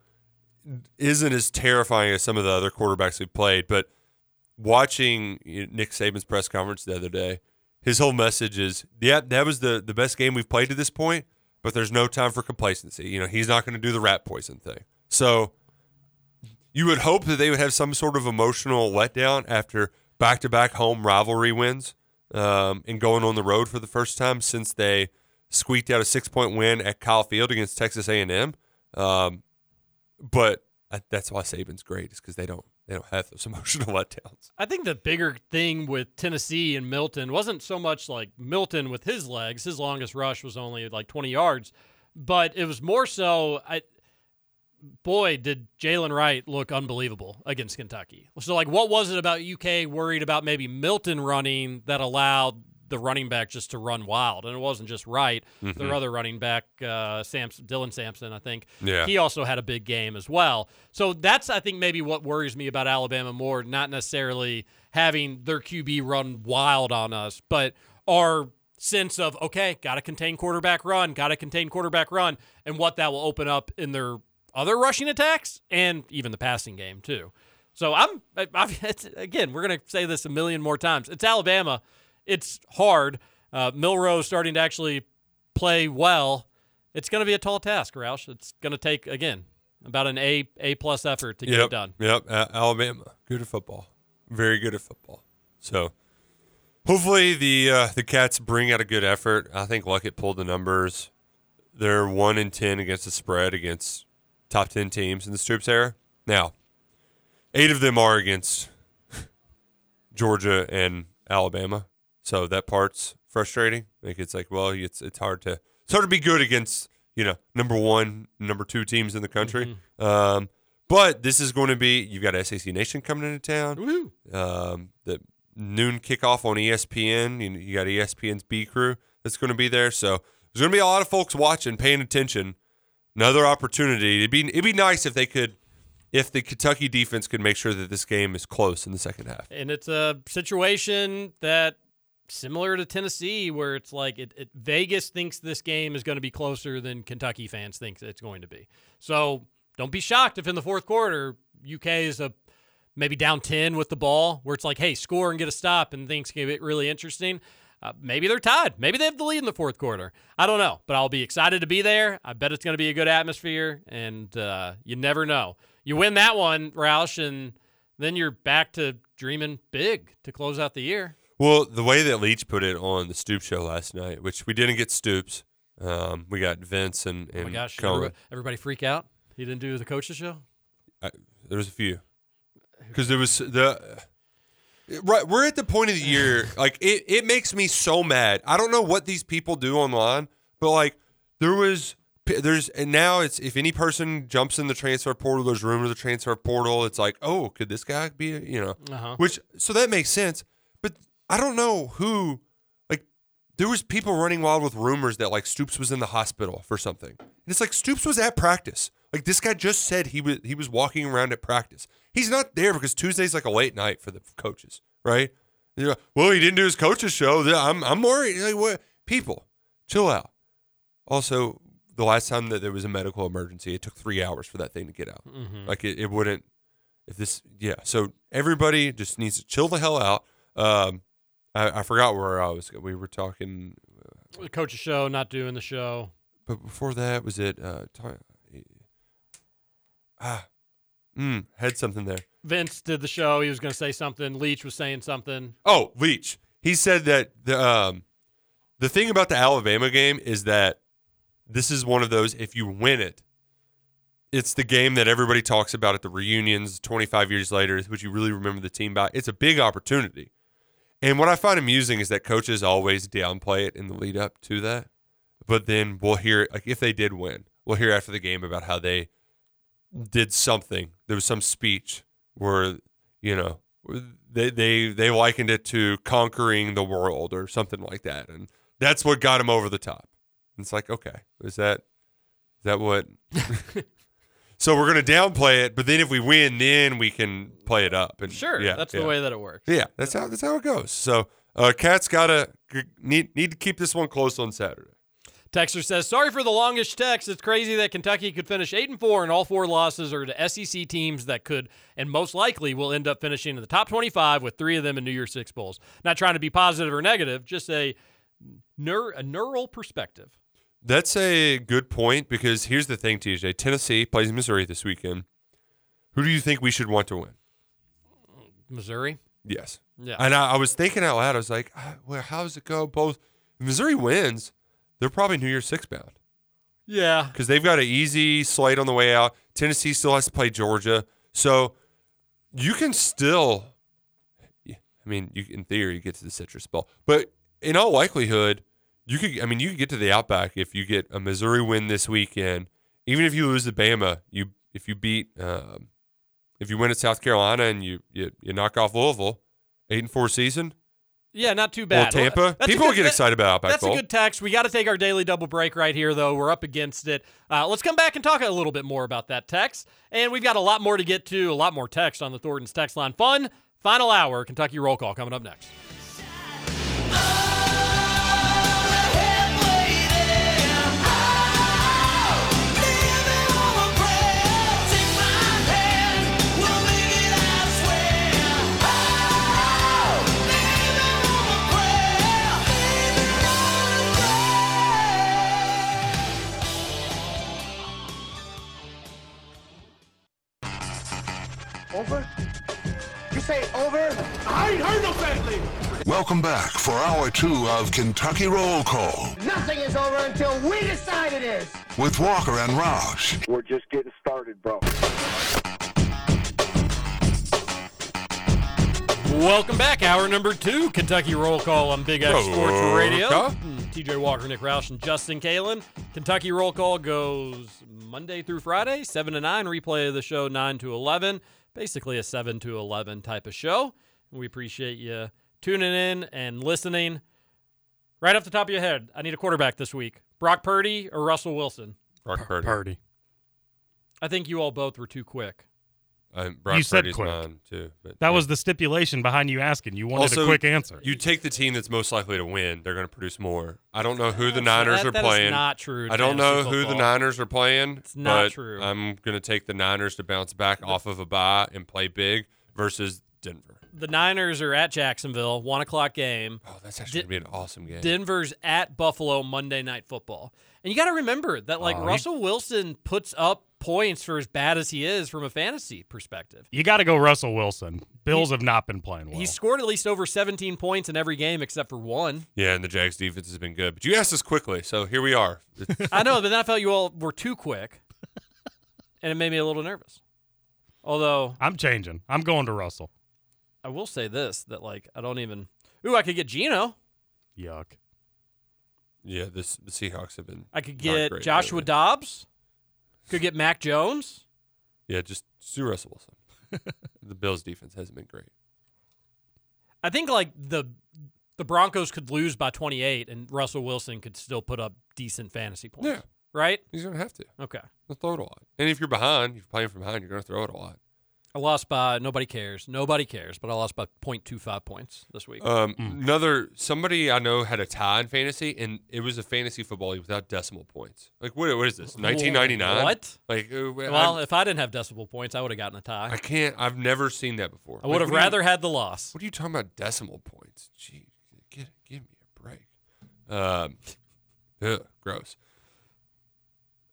isn't as terrifying as some of the other quarterbacks we've played, but watching Nick Saban's press conference the other day, his whole message is, yeah, that was the the best game we've played to this point, but there's no time for complacency. You know, he's not going to do the rat poison thing. So you would hope that they would have some sort of emotional letdown after back to back home rivalry wins um, and going on the road for the first time since they squeaked out a six point win at Kyle Field against Texas A&M. Um, but I, that's why Saban's great is because they don't they don't have those emotional letdowns. I think the bigger thing with Tennessee and Milton wasn't so much like Milton with his legs. His longest rush was only like 20 yards, but it was more so. I, boy, did Jaylen Wright look unbelievable against Kentucky. So, like, what was it about UK worried about maybe Milton running that allowed the running back just to run wild? And it wasn't just Wright. Their Mhm. other running back, uh, Samson, Dylan Sampson, I think. Yeah. He also had a big game as well. So that's, I think, maybe what worries me about Alabama more, not necessarily having their QB run wild on us, but our sense of, okay, got to contain quarterback run, got to contain quarterback run, and what that will open up in their other rushing attacks and even the passing game, too. So I'm, I've, it's, again, we're going to say this a million more times. It's Alabama. It's hard. Uh, Milroe starting to actually play well. It's going to be a tall task, Roush. It's going to take again about an A A plus effort to get yep, it done. Yep, A- Alabama, good at football, very good at football. So hopefully the uh, the Cats bring out a good effort. I think Luckett pulled the numbers. They're one in ten against the spread against top ten teams in the Stoops era. Now, eight of them are against Georgia and Alabama. So that part's frustrating. Like it's like, well, it's it's hard to it's hard to be good against you know number one, number two teams in the country. Um, but this is going to be you've got SEC Nation coming into town. Um, the noon kickoff on ESPN. You, you got ESPN's B crew that's going to be there. So there's going to be a lot of folks watching, paying attention. Another opportunity. It'd be it'd be nice if they could, if the Kentucky defense could make sure that this game is close in the second half. And it's a situation that similar to Tennessee, where it's like it, it Vegas thinks this game is going to be closer than Kentucky fans think it's going to be. So don't be shocked if in the fourth quarter UK is a maybe down ten with the ball, where it's like, hey, score and get a stop, and things can get really interesting. Uh, maybe they're tied. Maybe they have the lead in the fourth quarter. I don't know, but I'll be excited to be there. I bet it's going to be a good atmosphere, and uh, you never know. You win that one, Roush, and then you're back to dreaming big to close out the year. Well, the way that Leach put it on the Stoop show last night, which we didn't get Stoops, um, we got Vince and, and Oh my gosh, everybody, everybody freak out. He didn't do the coaches show. I, there was a few because there was the right. We're at the point of the year like it. It makes me so mad. I don't know what these people do online, but like there was There's and now it's if any person jumps in the transfer portal, there's rumors of the transfer portal. It's like, oh, could this guy be? You know, Uh-huh. which so that makes sense. I don't know who. Like, there was people running wild with rumors that like Stoops was in the hospital for something. And it's like Stoops was at practice. Like this guy just said he was he was walking around at practice. He's not there because Tuesday's like a late night for the coaches, right? You're like, well, he didn't do his coaches show. I'm I'm worried. Like, what? People, chill out. Also, the last time that there was a medical emergency, it took three hours for that thing to get out. Mhm. Like it, it wouldn't. If this, yeah. So everybody just needs to chill the hell out. Um, I, I forgot where I was. We were talking, The coach's show, not doing the show. but before that was it. Uh, ta- ah, mm, had something there. Vince did the show. He was going to say something. Leach was saying something. Oh, Leach. He said that the um, the thing about the Alabama game is that this is one of those. If you win it, it's the game that everybody talks about at the reunions 25 years later, which you really remember the team by. It's a big opportunity. And what I find amusing is that coaches always downplay it in the lead up to that. But then we'll hear, like, if they did win, we'll hear after the game about how they did something. There was some speech where, you know, they they they likened it to conquering the world or something like that, and that's what got him over the top. It's like, okay, is that is that what? so we're gonna downplay it, but then if we win, then we can play it up. And Sure, yeah, that's yeah. the way that it works. Yeah, that's how that's how it goes. So, uh, Cat's gotta need need to keep this one close on Saturday. Texter says, "Sorry for the longish text. It's crazy that Kentucky could finish eight and four, and all four losses are to SEC teams that could and most likely will end up finishing in the top twenty-five with three of them in New Year's Six bowls. Not trying to be positive or negative, just a neur- a neural perspective. That's a good point because here's the thing, TJ. Tennessee plays Missouri this weekend. Who do you think we should want to win? Missouri, Yes. Yeah. And I, I was thinking out loud. I was like, ah, well, how does it go? Both if Missouri wins. They're probably New Year's Six bound yeah, because they've got an easy slate on the way out. Tennessee still has to play Georgia, so you can still. I mean, you in theory get to the Citrus Bowl, but in all likelihood, you could. I mean, you could get to the Outback if you get a Missouri win this weekend. Even if you lose to Bama, you if you beat, um, if you win at South Carolina and you you, you knock off Louisville, eight and four season. yeah, not too Well, bad. Tampa. That's People good- get excited about Outback That's Bowl. a good text. We got to take our daily double break right here, though. We're up against it. Uh, let's come back and talk a little bit more about that text. And we've got a lot more to get to, a lot more text on the Thornton's text line. Fun final hour, Kentucky roll call coming up next. Over? You say over? I ain't heard no family. Welcome back for hour two of Kentucky Roll Call Nothing is over until we decide it is. with Walker and Roush. We're just getting started, bro. Welcome back. Hour number two, Kentucky roll call on Big X Roll Sports Radio. call. Mm, TJ Walker, Nick Roush, and Justin Kalen. Kentucky roll call goes Monday through Friday, 7 to 9. Replay of the show, 9 to 11. Basically a 7 to 11 type of show. We appreciate you tuning in and listening. Right off the top of your head, I need a quarterback this week Brock Purdy or Russell Wilson? Brock Purdy. Purdy. I think you all both were too quick. Uh, Brock You said Purdy's quick. mine too. But That yeah. was the stipulation behind you asking. You wanted also a quick answer. You take the team that's most likely to win. They're going to produce more. I don't know who the That's- Niners that- are that is playing. not true I don't know fantasy who the. Niners are playing. It's not but true. I'm going to take the Niners to bounce back off of a bye and play big versus Denver. The Niners are at Jacksonville, 1 o'clock game. Oh, that's actually going to be an awesome game. Denver's at Buffalo Monday Night Football. And you got to remember that, like, Oh, he- Russell Wilson puts up points for as bad as he is from a fantasy perspective. You got to go Russell Wilson. Bills have not been playing well. He scored at least over 17 points in every game except for one. yeah, and the Jags defense has been good. But you asked us quickly, so here we are. I know, but then I felt you all were too quick, and it made me a little nervous. Although I'm changing. I'm going to Russell. I will say this: that like I don't even. Ooh, I could get Gino. Yuck. Yeah, this the Seahawks have been. I could not get great Joshua lately. Dobbs. Could get Mac Jones. Yeah, just sue Russell Wilson. the Bills' defense hasn't been great. I think like the the Broncos could lose by 28 and Russell Wilson could still put up decent fantasy points. Yeah. Right? He's gonna have to. Okay. He'll throw it a lot. And if you're behind, if you're playing from behind, you're gonna throw it a lot. I lost by nobody cares. Nobody cares, but I lost by 0.25 points this week. Um, another somebody I know had a tie in fantasy, and it was a fantasy football league without decimal points. Like what? What is this? 1999? What? Like, uh, well, I, if I didn't have decimal points, I would have gotten a tie. I can't. I've never seen that before. I would have Like, what do you- rather had the loss. What are you talking about? Decimal points? Gee, get, give me a break. Um, ugh, gross.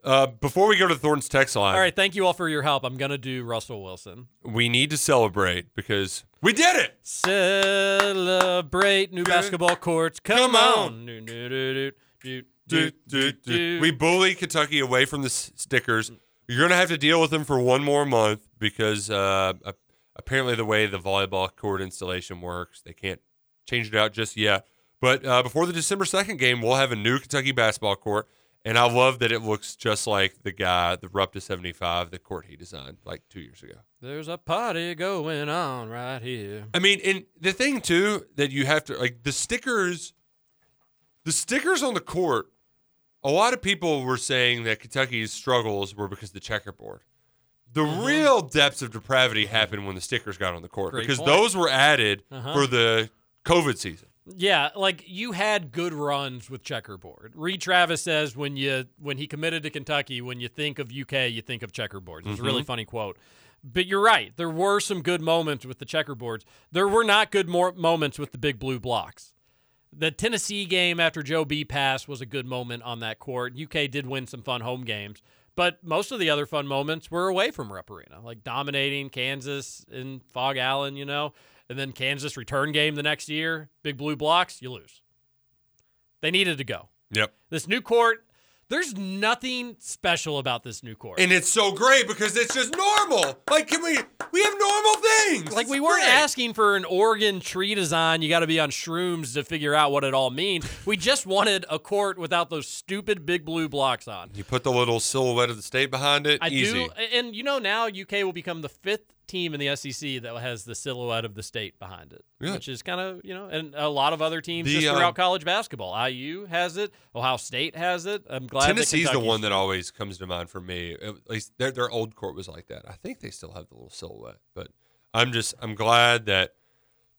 Uh, before we go to the Thornton's text line, All right, thank you all for your help. I'm gonna do Russell Wilson. we need to celebrate because we did it. Celebrate new basketball courts. Come, Come on. on. Do, do. do. We bully Kentucky away from the s- stickers. You're gonna have to deal with them for one more month because uh, a- apparently the way the volleyball court installation works, they can't change it out just yet. But uh, before the December second game, we'll have a new Kentucky basketball court, and I love that it looks just like the guy, the Rupta 75, the court he designed like two years ago. There's a party going on right here. I mean, and the thing too that you have to like the stickers, the stickers on the court. A lot of people were saying that Kentucky's struggles were because of the checkerboard. The real depths of depravity happened when the stickers got on the court Great because point. those were added Uh-huh. for the COVID season. Yeah, like you had good runs with checkerboard. Reid Travis says when you when he committed to Kentucky, when you think of UK, you think of checkerboards. It's a really Mhm. funny quote. But you're right. There were some good moments with the checkerboards. There were not good more moments with the big blue blocks. The Tennessee game after Joe B passed was a good moment on that court. UK did win some fun home games, but most of the other fun moments were away from Rupp Arena, like dominating Kansas in Phog Allen, you know, and then Kansas return game the next year, big blue blocks, you lose. They needed to go. Yep. This new court, there's nothing special about this new court. And it's so great because it's just normal. Like, can we? We have normal things. Like we weren't great. asking for an Oregon tree design. You got to be on shrooms to figure out what it all means. We just wanted a court without those stupid big blue blocks on. You put the little silhouette of the state behind it. I easy. do, and you know now UK will become the fifth team in the SEC that has the silhouette of the state behind it, Yeah. which is kind of you know, and a lot of other teams The, just um, throughout college basketball. IU has it, Ohio State has it. I'm glad Tennessee's the one that always comes to mind for me. At least their their old court was like that. I think they still have the little silhouette, but I'm just I'm glad that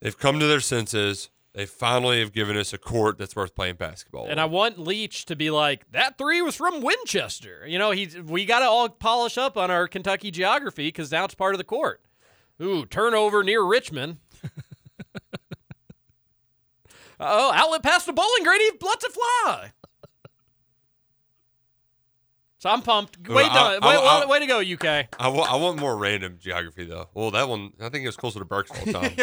they've come to their senses. They finally have given us a court that's worth playing basketball. And on. I want Leach to be like, that three was from Winchester. You know, he's we got to all polish up on our Kentucky geography because now it's part of the court. Ooh, turnover near Richmond. oh, outlet past the bowling green. He lets it fly. So I'm pumped. Way, I-. I- way, I- way, to go, UK. I want more random geography though. Well, that one I think it was closer to Berks all time.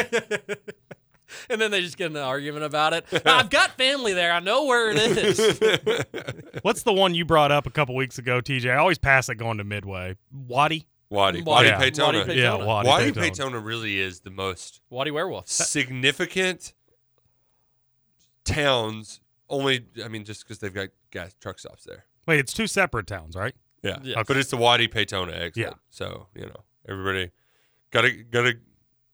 And then they just get in an argument about it. I've got family there. I know where it is. What's the one you brought up a couple weeks ago, TJ? I always pass it going to Midway. Waddy? Waddy, Waddy. Waddy, Yeah. Peytona. Waddy Peytona. Yeah, Waddy, Waddy Peytona. Peytona really is the most Waddy Werewolf. significant towns. Only, I mean, just because they've got gas truck stops there. Wait, it's two separate towns, right? Yeah, Yes. but it's the Waddy Peytona exit. Yeah. So you know, everybody gotta gotta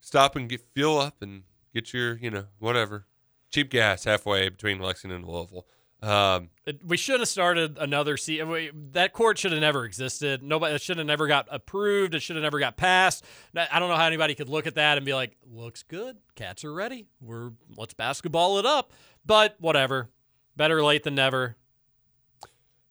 stop and get fuel up and get your you know whatever cheap gas halfway between Lexington and Louisville. Um, It, we should have started another season. That court should have never existed. Nobody. It should have never got approved. It should have never got passed. I don't know how anybody could look at that and be like, "Looks good. Cats are ready. We're let's basketball it up." But whatever. Better late than never.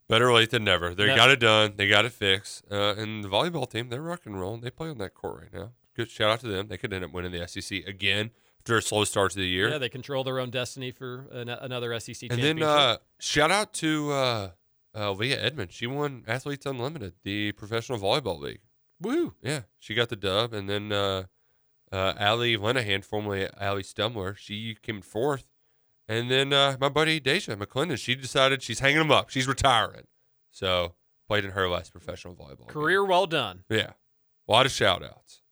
better late than never. They got it done. They got it fixed. Uh, and the volleyball team, they're rock and rolling. They play on that court right now. Good shout out to them. They could end up winning the SEC again a slow start to the year. Yeah, they control their own destiny for an, another SEC And then uh, shout out to uh, uh, Leah Edmond. She won Athletes Unlimited, the professional volleyball league. Woo! Yeah, she got the dub. And then uh, uh, Allie Lenahan, formerly Allie Stumler, she came in fourth. And then uh, my buddy Deja McClendon, she decided she's hanging them up. She's retiring. So played in her last professional volleyball. game. Career well done. Yeah. A lot of shout outs.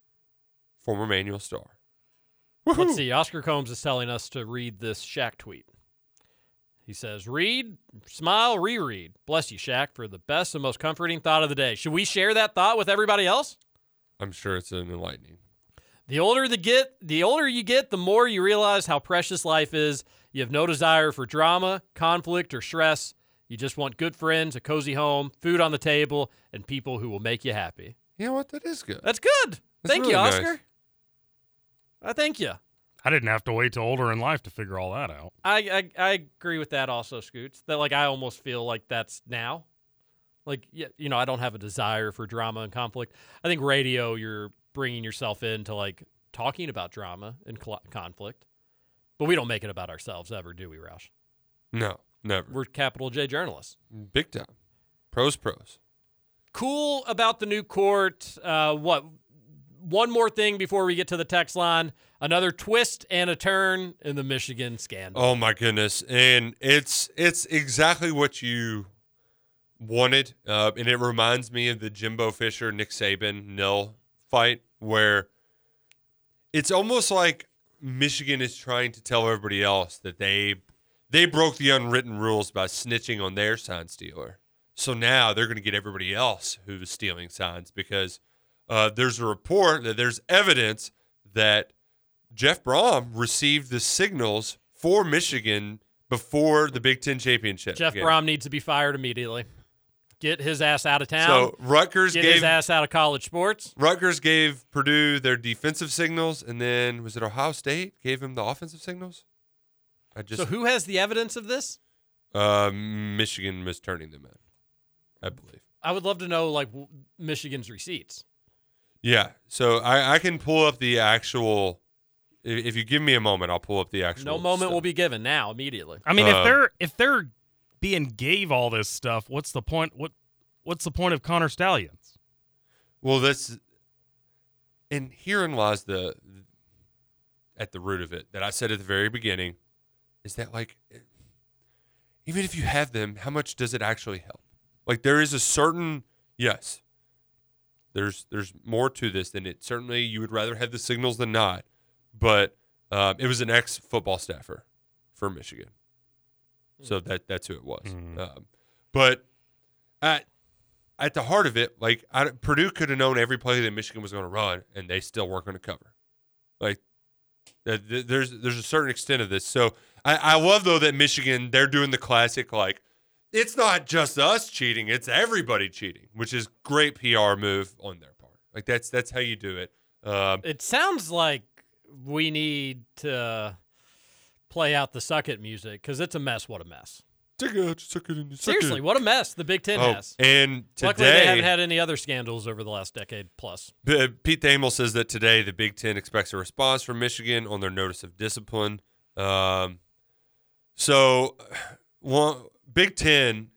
Former Manual Star. Let's see. Oscar Combs is telling us to read this Shaq tweet. He says, read, smile, reread. Bless you, Shaq, for the best and most comforting thought of the day. Should we share that thought with everybody else? I'm sure it's an enlightening. The older the get, the older you get, the more you realize how precious life is. You have no desire for drama, conflict, or stress. You just want good friends, a cozy home, food on the table, and people who will make you happy. You know what? That is good. That's good. That's thank you, Oscar. nice. Oscar. I thank you. I didn't have to wait till older in life to figure all that out. I, I I agree with that also, Scoots. That like I almost feel like that's now. Like yeah, you know, I don't have a desire for drama and conflict. I think radio, you're bringing yourself into like talking about drama and cl- conflict, but we don't make it about ourselves ever, do we, Roush? No, never. We're capital J journalists. Big time. Pros, pros. Cool about the new court. Uh, what? One more thing before we get to the text line. Another twist and a turn in the Michigan scandal. Oh my goodness, and it's it's exactly what you wanted, uh, and it reminds me of the Jimbo Fisher Nick Saban nil fight, where it's almost like Michigan is trying to tell everybody else that they they broke the unwritten rules by snitching on their sign stealer. So now they're going to get everybody else who's stealing signs because uh, there's a report that there's evidence that Jeff Brohm received the signals for Michigan before the Big Ten championship. Jeff game. Brohm needs to be fired immediately. Get his ass out of town. So Rutgers Get gave his ass out of college sports. Rutgers gave Purdue their defensive signals, and then was it Ohio State gave him the offensive signals? I just so who has the evidence of this? uh, Michigan was turning them in, I believe. I would love to know like Michigan's receipts. Yeah, so I, I can pull up the actual. i- If you give me a moment, I'll pull up the actual. No moment stuff. will be given now immediately. I mean, if Uh, they're if they're being gave all this stuff, what's the point? What what's the point of Connor Stalions? Well, this, and herein lies the, at the root of it that I said at the very beginning, is that like, even if you have them, how much does it actually help? Like there is a certain yes, there's there's more to this than it. Certainly, you would rather have the signals than not, but um, it was an ex football staffer for Michigan, so that that's who it was. Um, but at at the heart of it, like I, Purdue could have known every play that Michigan was going to run, and they still weren't going to cover. Like th- th- there's there's a certain extent of this. So I, I love though that Michigan they're doing the classic like it's not just us cheating, it's everybody cheating, which is great PR move on their part. Like that's that's how you do it. Um, It sounds like we need to play out the suck it music because it's a mess. What a mess. Take it, suck it suck Seriously, it. what a mess the Big Ten Oh, has. and Luckily, they haven't had any other scandals over the last decade plus. Pete Thamel says that today the Big Ten expects a response from Michigan on their notice of discipline. Um, so, one, Big Ten,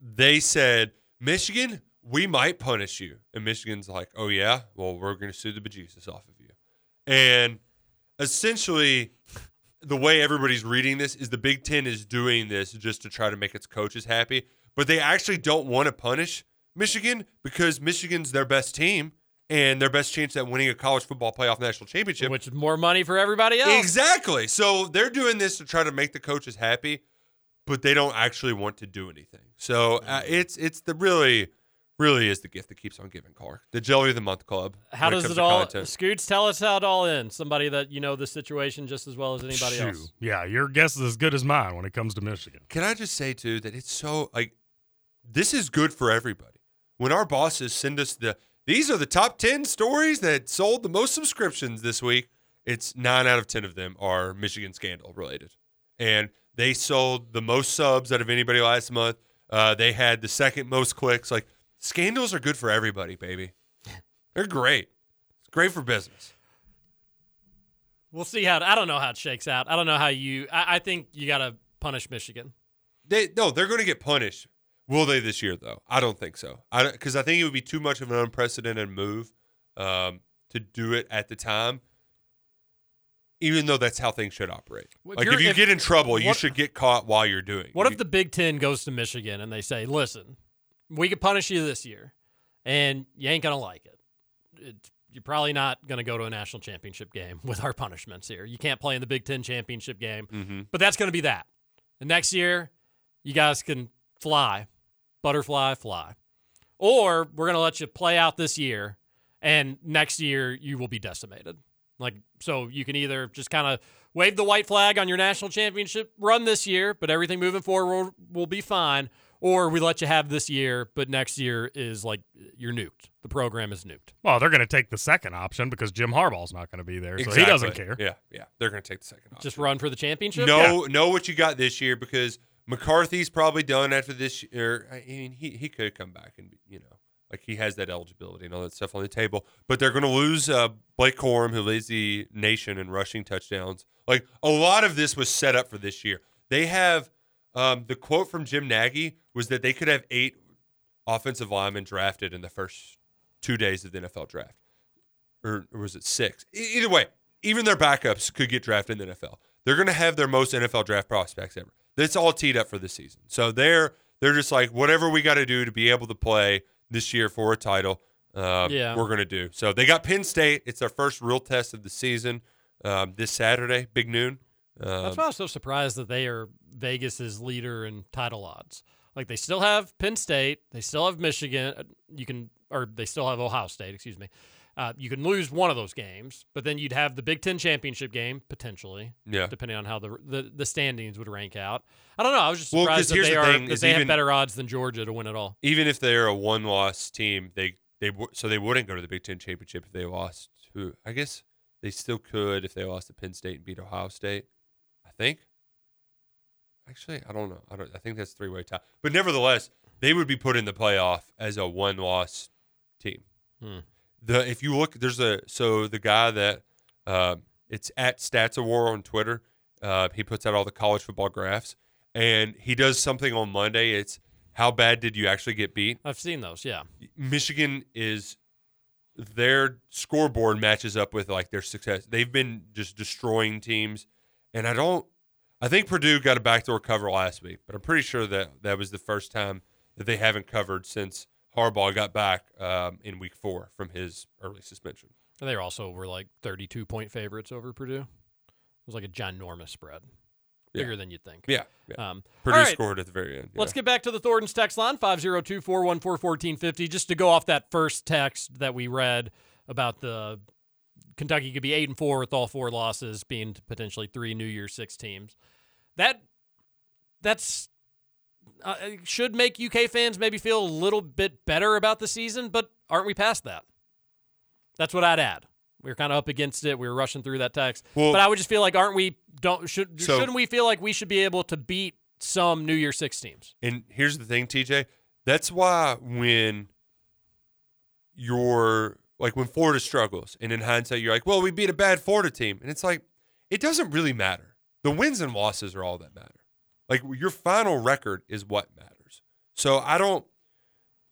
they said, Michigan, we might punish you. And Michigan's like, oh, yeah? Well, we're going to sue the bejesus off of you. And essentially, the way everybody's reading this is the Big Ten is doing this just to try to make its coaches happy, but they actually don't want to punish Michigan because Michigan's their best team and their best chance at winning a college football playoff national championship. Which is more money for everybody else. Exactly. So they're doing this to try to make the coaches happy, but they don't actually want to do anything. So uh, Mm-hmm. it's it's the really really is the gift that keeps on giving, Clark. The Jelly of the Month Club. How does comes it to all, content. Scoots, tell us how it all ends. Somebody that you know the situation just as well as anybody Shoot. else. Yeah, your guess is as good as mine when it comes to Michigan. Can I just say too that it's so like this is good for everybody. When our bosses send us the these are the top 10 stories that sold the most subscriptions this week, it's 9 out of 10 of them are Michigan scandal related. And they sold the most subs out of anybody last month. Uh, they had the second most clicks. Like scandals are good for everybody, baby. They're great. It's great for business. We'll see how. I don't know how it shakes out. I don't know how you. I, I think you got to punish Michigan. They no, they're going to get punished. Will they this year though? I don't think so. I because I think it would be too much of an unprecedented move um, to do it at the time. Even though that's how things should operate. If like if you if- get in trouble, you should get caught while you're doing. It. What You- if the Big Ten goes to Michigan and they say, "Listen, we could punish you this year, and you ain't gonna like it. It's, you're probably not gonna go to a national championship game with our punishments here. You can't play in the Big Ten championship game, Mhm. but that's gonna be that. And next year, you guys can fly, butterfly, fly. Or we're going to let you play out this year, and next year you will be decimated. Like, so you can either just kind of wave the white flag on your national championship run this year, but everything moving forward will, will be fine. Or we let you have this year, but next year is like you're nuked. The program is nuked. Well, they're going to take the second option because Jim Harbaugh's not going to be there, so he doesn't care. Yeah, yeah. They're going to take the second option. Just run for the championship? know know what you got this year because McCarthy's probably done after this year. I mean, he he could come back and you know like he has that eligibility and all that stuff on the table. But they're going to lose uh, Blake Corum, who leads the nation in rushing touchdowns. Like a lot of this was set up for this year. They have um, the quote from Jim Nagy was that they could have eight offensive linemen drafted in the first two days of the NFL draft, or, or was it six? E- either way, even their backups could get drafted in the NFL. They're going to have their most NFL draft prospects ever. That's all teed up for this season. So they're they're just like whatever we got to do to be able to play this year for a title. Uh, Yeah. we're going to do. So they got Penn State. It's their first real test of the season um, this Saturday, big noon. Um, That's why I'm so surprised that they are Vegas's leader in title odds. Like they still have Penn State, they still have Michigan. uh, You can, or they still have Ohio State. Excuse me. Uh, you can lose one of those games, but then you'd have the Big Ten championship game potentially. Yeah. depending on how the the, the standings would rank out. I don't know. I was just Well, surprised that they the are that they have even- better odds than Georgia to win it all. even if they're a one-loss team, they they so they wouldn't go to the Big Ten championship if they lost to. I guess they still could if they lost to Penn State and beat Ohio State. I think. Actually, I don't know. I don't. I think that's three-way tie. But nevertheless, they would be put in the playoff as a one-loss team. Hmm. The if you look, there's a so the guy that uh, it's at Stats of War on Twitter. Uh, he puts out all the college football graphs, and he does something on Monday. It's how bad did you actually get beat? I've seen those. Yeah. Michigan is their scoreboard matches up with like their success. They've been just destroying teams, and I don't. I think Purdue got a backdoor cover last week, but I'm pretty sure that that was the first time that they haven't covered since Harbaugh got back um, in week four from his early suspension. And they also were like 32 point favorites over Purdue. It was like a ginormous spread, Yeah. bigger than you'd think. Yeah, yeah. Um, Purdue right. scored at the very end. Let's get back to the Thornton's text line 502 414 1450. Just to go off that first text that we read about the Kentucky could be 8 and 4 with all four losses, being potentially three New Year's Six teams. That that's uh, should make UK fans maybe feel a little bit better about the season, but aren't we past that? That's what I'd add. We were kind of up against it. We were rushing through that text, Well- but I would just feel like, aren't we? Don't should So- shouldn't we feel like we should be able to beat some New Year Six teams? And here's the thing, TJ. That's why when you're like when Florida struggles, and in hindsight, you're like, well, we beat a bad Florida team. And it's like, it doesn't really matter. The wins and losses are all that matter. Like your final record is what matters. So I don't,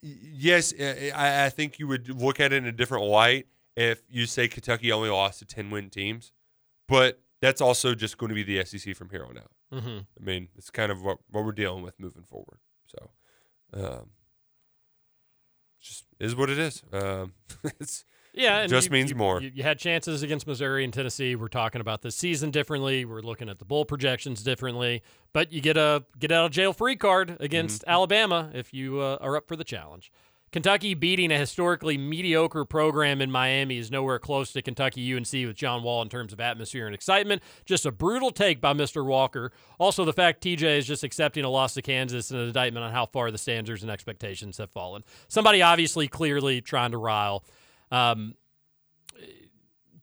yes, I- I, I think you would look at it in a different light if you say Kentucky only lost to 10 win teams. But that's also just going to be the SEC from here on out. Mm-hmm. I mean, it's kind of what, what we're dealing with moving forward. So, um, just is what it is. Um, it's Yeah, and just you- means you- more. You, you had chances against Missouri and Tennessee. We're talking about this season differently. We're looking at the bowl projections differently. But you get a get out of jail free card against Mm-hmm. Alabama if you uh, are up for the challenge. Kentucky beating a historically mediocre program in Miami is nowhere close to Kentucky UNC with John Wall in terms of atmosphere and excitement. Just a brutal take by Mr. Walker. Also, the fact TJ is just accepting a loss to Kansas and an indictment on how far the standards and expectations have fallen. Somebody obviously clearly trying to rile. Um,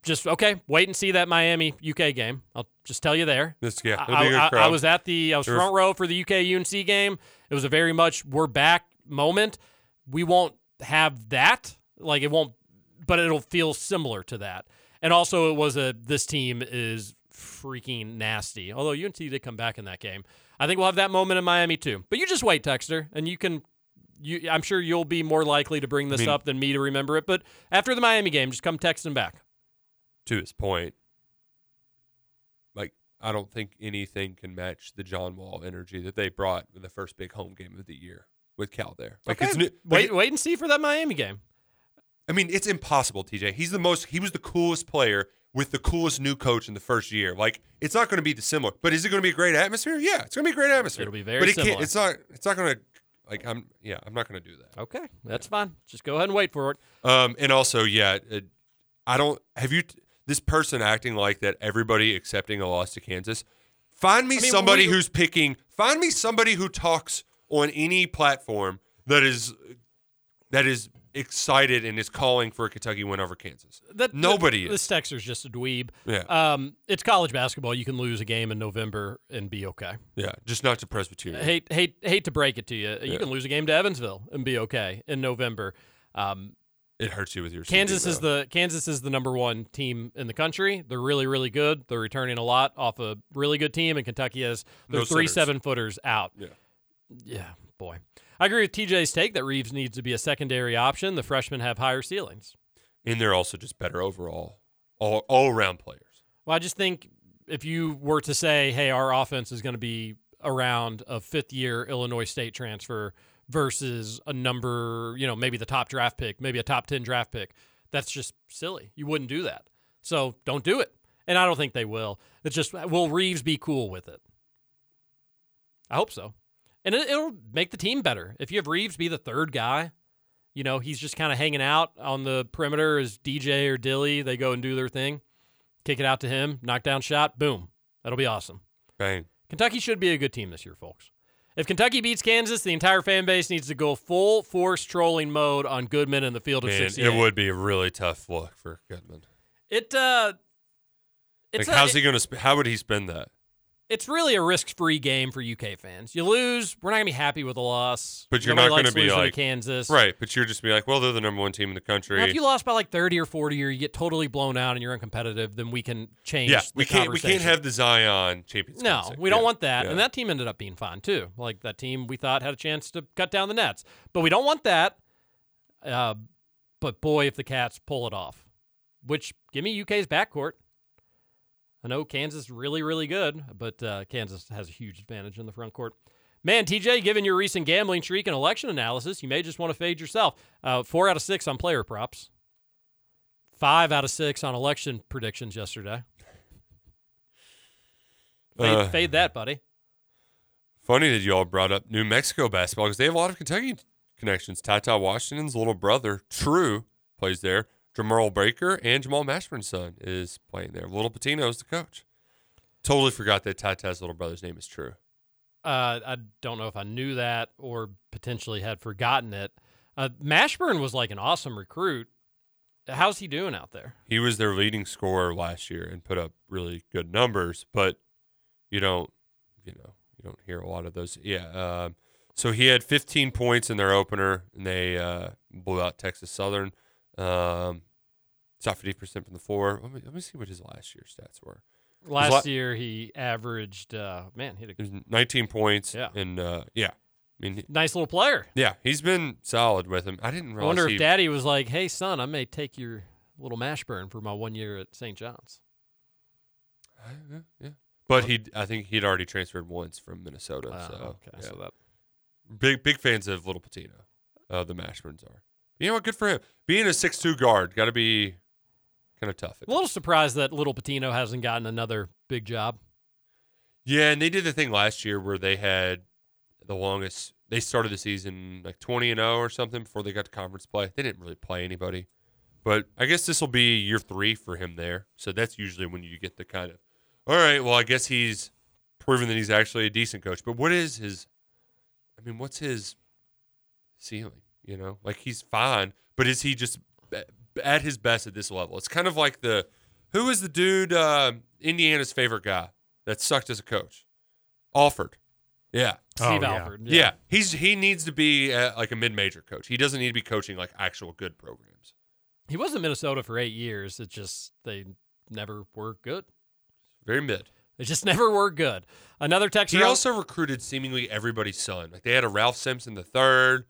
just okay. Wait and see that Miami UK game. I'll just tell you there. This- yeah, I, it'll be a good I- I was at the I was- front row for the UK UNC game. It was a very much we're back moment. We won't have that. Like it won't, but it'll feel similar to that. And also, it was a this team is freaking nasty. Although UNC did come back in that game, I think we'll have that moment in Miami too. But you just wait, Texter, and you can. You, I'm sure you'll be more likely to bring this mean- up than me to remember it. But after the Miami game, just come texting back. to his point, like I don't think anything can match the John Wall energy that they brought in the first big home game of the year with Cal there. Like Okay, it's like, wait, wait and see for that Miami game. I mean, it's impossible, TJ. He's the most. He was the coolest player with the coolest new coach in the first year. Like it's not going to be dissimilar, but is it going to be a great atmosphere? Yeah, it's going to be a great atmosphere. It'll be very But it similar. can't. It's not. It's not going to. Like I'm. Yeah, I'm not going to do that. Okay, that's fine. Just go ahead and wait for it. Um, and also, yeah, it, I don't. Have you? This person acting like that. Everybody accepting a loss to Kansas. Find me I mean, somebody we- who's picking. Find me somebody who talks on any platform that is that is excited and is calling for a Kentucky win over Kansas. That, Nobody that, is. This texter's just a dweeb. Yeah. Um, it's college basketball. You can lose a game in November and be okay. Yeah, just not to Presbyterian. Hate, hate, hate to break it to you. You Yeah. can lose a game to Evansville and be okay in November. Um, It hurts you with your Kansas is the Kansas is the number one team in the country. They're really, really good. They're returning a lot off a really good team, and Kentucky has their No three centers. seven footers out. Yeah. Yeah, boy. I agree with TJ's take that Reeves needs to be a secondary option. The freshmen have higher ceilings. and they're also just better overall, all all around players. Well, I just think if you were to say, hey, our offense is going to be around a fifth year Illinois State transfer versus a number, you know, maybe the top draft pick, maybe a top 10 draft pick, that's just silly. You wouldn't do that. So don't do it. And I don't think they will. It's just, will Reeves be cool with it? I hope so. And it, it'll make the team better. If you have Reeves be the third guy, you know, he's just kind of hanging out on the perimeter as DJ or Dilly. They go and do their thing kick it out to him, knockdown shot, boom. That'll be awesome. Bang. Kentucky should be a good team this year, folks. If Kentucky beats Kansas, the entire fan base needs to go full force trolling mode on Goodman in the field of Man, it would be a really tough look for Goodman. It uh, it's like, a- how's he going to? Sp- how would he spend that? It's really a risk-free game for UK fans. You lose, we're not gonna be happy with a loss. But you're Nobody not likes to be losing to like Kansas, right? But you're just be like, well, they're the number one team in the country. Now, if you lost by like 30 or 40 or you get totally blown out and you're uncompetitive, then we can change yeah, the we can't. We can't have the Zion champions. No, concept. we don't Yeah, want that. yeah. And that team ended up being fine too. Like that team we thought had a chance to cut down the nets. But we don't want that. Uh, but boy, if the Cats pull it off, which give me UK's backcourt. I know Kansas is really, really good, but uh, Kansas has a huge advantage in the front court. Man, TJ, given your recent gambling streak and election analysis, you may just want to fade yourself. Uh, four out of six on player props. Five out of six on election predictions yesterday. Fade, Uh, fade that, buddy. Funny that you all brought up New Mexico basketball because they have a lot of Kentucky connections. TyTy Washington's little brother, True, plays there. Jemarl Baker and Jamal Mashburn's son is playing there. Little Pitino is the coach. Totally forgot that TyTy's little brother's name is True. Uh, I don't know if I knew that or potentially had forgotten it. Uh, Mashburn was like an awesome recruit. How's he doing out there? He was their leading scorer last year and put up really good numbers, but you don't, you know, you don't hear a lot of those. Yeah. Um, so he had 15 points in their opener, and they uh, blew out Texas Southern. Um, shot 50% from the floor. Let me, let me see what his last year stats were. Last la- year he averaged uh, man, he had a 19 points. Yeah. And uh, yeah, I mean, nice little player. yeah, he's been solid with him. I didn't I realize. wonder he, if Daddy was like, "Hey son, I may take your little Mashburn for my one year at St. John's." Yeah, yeah. But he, I think he'd already transferred once from Minnesota. Ah, so okay, yeah. so that big big fans of Little Pitino. Uh, the Mashburns are. You know what? Good for him. Being a six two guard, got to be kind of tough. a little surprised that little Pitino hasn't gotten another big job. Yeah, and they did the thing last year where they had the longest. They started the season like twenty and zero or something before they got to conference play. They didn't really play anybody, but I guess this will be year three for him there. So that's usually when you get the kind of, all right. Well, I guess he's proven that he's actually a decent coach. But what is his? I mean, what's his ceiling? You know, like he's fine, but is he just at his best at this level? It's kind of like the who is the dude uh, Indiana's favorite guy that sucked as a coach? Alford. Yeah. Steve Oh, yeah. Alford. Yeah. He's he needs to be uh, like a mid-major coach. He doesn't need to be coaching like actual good programs. He was in Minnesota for eight years. It just they never were good. Very mid. They just never were good. Another Texas. He also recruited seemingly everybody's son. Like they had a Ralph Simpson the third,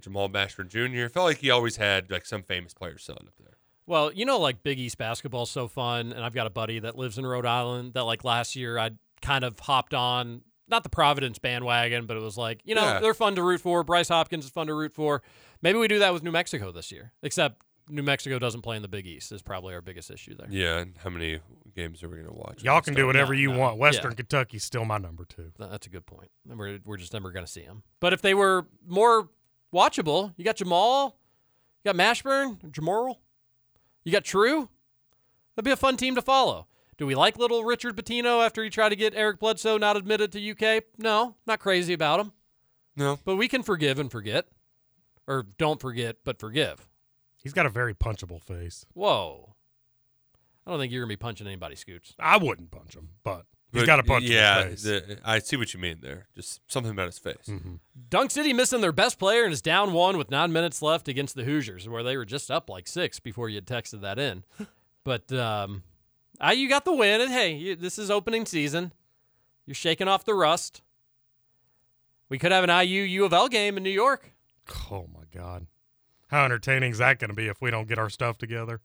Jamal Mashburn Jr. It felt like he always had like some famous player's son up there. Well, you know, like Big East basketball's so fun, and I've got a buddy that lives in Rhode Island that like last year I kind of hopped on not the Providence bandwagon, but it was like, you know, Yeah. they're fun to root for. Bryce Hopkins is fun to root for. Maybe we do that with New Mexico this year. Except New Mexico doesn't play in the Big East is probably our biggest issue there. Yeah, and how many games are we gonna watch? Y'all can do whatever No, you no. want. Western Yeah. Kentucky's still my number two. That's a good point. We're we're just never going to see them. But if they were more watchable, you got Jamal, you got Mashburn, Jamal, you got True. That'd be a fun team to follow. Do we like little Richard Pitino after he tried to get Eric Bledsoe not admitted to UK? No, not crazy about him. No, But we can forgive and forget, or don't forget but forgive. He's got a very punchable face. Whoa. I don't think you're gonna be punching anybody, Scoots. I wouldn't punch him, but he's But, got a punch Yeah, in his face. the- I see what you mean there. Just something about his face. Mm-hmm. Dunk City missing their best player and is down one with nine minutes left against the Hoosiers, where they were just up like six before you had texted that in. but um, IU got the win, and hey, you, this is opening season. You're shaking off the rust. We could have an IU U of L game in New York. Oh my god, how entertaining is that going to be if we don't get our stuff together?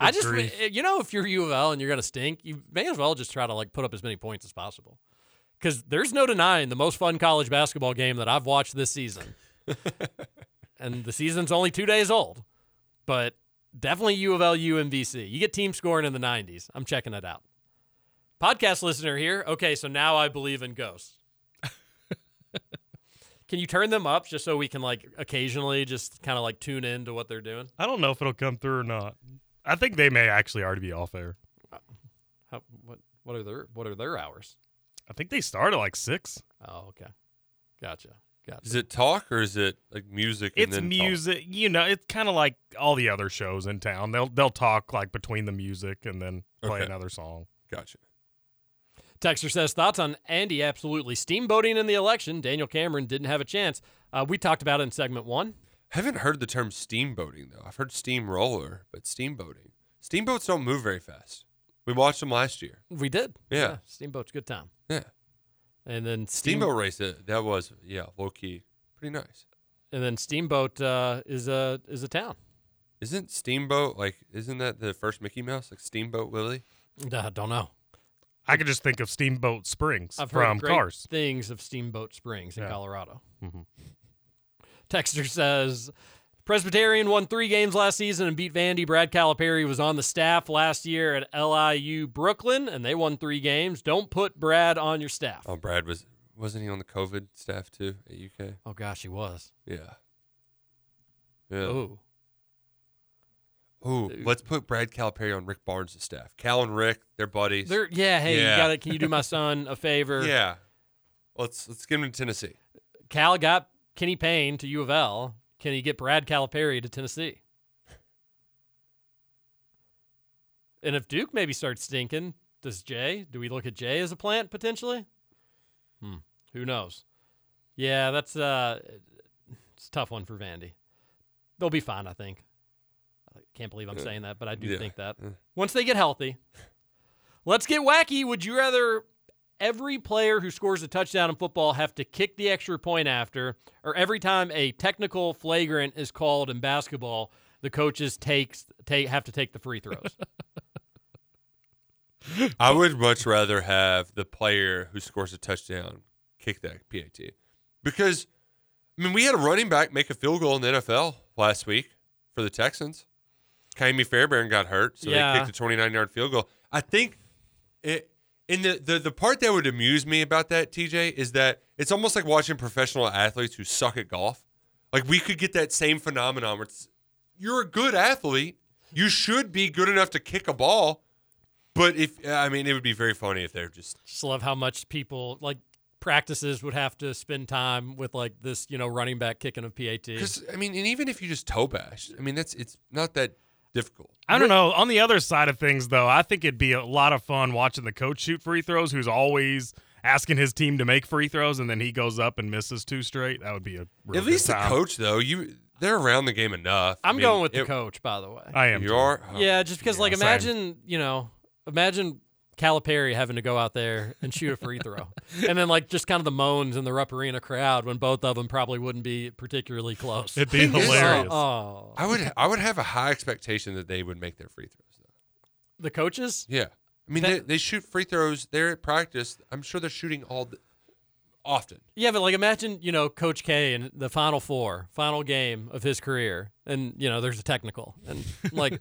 I just, grief. Eh, you know, if you're U of L and you're gonna stink, you may as well just try to like put up as many points as possible. Because there's no denying the most fun college basketball game that I've watched this season, and the season's only two days old, but definitely U of L UMBC. You get team scoring in the 90s. I'm checking it out. Podcast listener here. Okay, so now I believe in ghosts. can you turn them up just so we can like occasionally just kind of like tune in to what they're doing? I don't know if it'll come through or not. I think they may actually already be off air. How, what what are their what are their hours? I think they start at like six. Oh, okay. Gotcha. Gotcha. Is it talk or is it like music? and It's then talk? music, you know. It's kind of like all the other shows in town. They'll they'll talk like between the music and then play Okay. another song. Gotcha. Texter says thoughts on Andy. Absolutely steamboating in the election. Daniel Cameron didn't have a chance. Uh, we talked about it in segment one. I haven't heard the term steamboating though. I've heard steamroller, but steamboating. Steamboats don't move very fast. We watched them last year. We did. Yeah. steamboat's a good time. Yeah. And then steam, Steamboat race that that was yeah low key pretty nice. and then steamboat uh, is a is a town. Isn't Steamboat like isn't that the first Mickey Mouse like Steamboat Willie? Uh, don't know. I could just think of Steamboat Springs I've from heard great Cars. things of Steamboat Springs in Yeah. Colorado. Mhm. Texter says Presbyterian won three games last season and beat Vandy. Brad Calipari was on the staff last year at LIU Brooklyn, and they won three games. Don't put Brad on your staff. Oh, Brad was wasn't he on the COVID staff too at UK? Oh gosh, he was. Yeah. Yeah. Oh, Ooh, let's put Brad Calipari on Rick Barnes' staff. Cal and Rick, they're buddies. they're yeah. Hey, Yeah. you got to Can you do my son a favor? yeah. Let's let's get him to Tennessee. Cal got Kenny Payne to U of L. Can he get Brad Calipari to Tennessee? And if Duke maybe starts stinking, does Jay? Do we look at Jay as a plant potentially? Hmm. Who knows? Yeah, that's uh, it's a tough one for Vandy. They'll be fine, I think. I can't believe I'm saying that, but I do Yeah. think that once they get healthy. Let's get wacky. Would you rather every player who scores a touchdown in football have to kick the extra point after, or every time a technical flagrant is called in basketball, the coaches takes take have to take the free throws? I would much rather have the player who scores a touchdown kick that PAT. Because I mean we had a running back make a field goal in the NFL last week for the Texans. Kaimi Fairbairn got hurt, so Yeah. they kicked a 29 yard field goal. I think it in the, the the part that would amuse me about that, TJ, is that it's almost like watching professional athletes who suck at golf. Like we could get that same phenomenon where it's you're a good athlete. You should be good enough to kick a ball. But if I mean, it would be very funny if they're just Just love how much people like practices would have to spend time with like this, you know, running back kicking of PAT. because I mean, and even if you just toe bash, I mean, that's it's not that difficult. I don't know. On the other side of things, though, I think it'd be a lot of fun watching the coach shoot free throws, who's always asking his team to make free throws, and then he goes up and misses two straight. That would be a real At least good the time. coach, though, you they're around the game enough. I I'm mean, going with the it- coach, by the way. I am. You too. are, Oh, Yeah, just because, like, same. imagine, you know, imagine Calipari having to go out there and shoot a free throw. and then, like, just kind of the moans in the Rupp Arena crowd when both of them probably wouldn't be particularly close. It'd be Thing is, hilarious. Oh, I would I would have a high expectation that they would make their free throws. Though. the coaches? Yeah, I mean That- they, they shoot free throws. They're at practice. I'm sure they're shooting all. The, often. Yeah, but like imagine, you know, Coach K in the final four, final game of his career, and you know, there's a technical. And like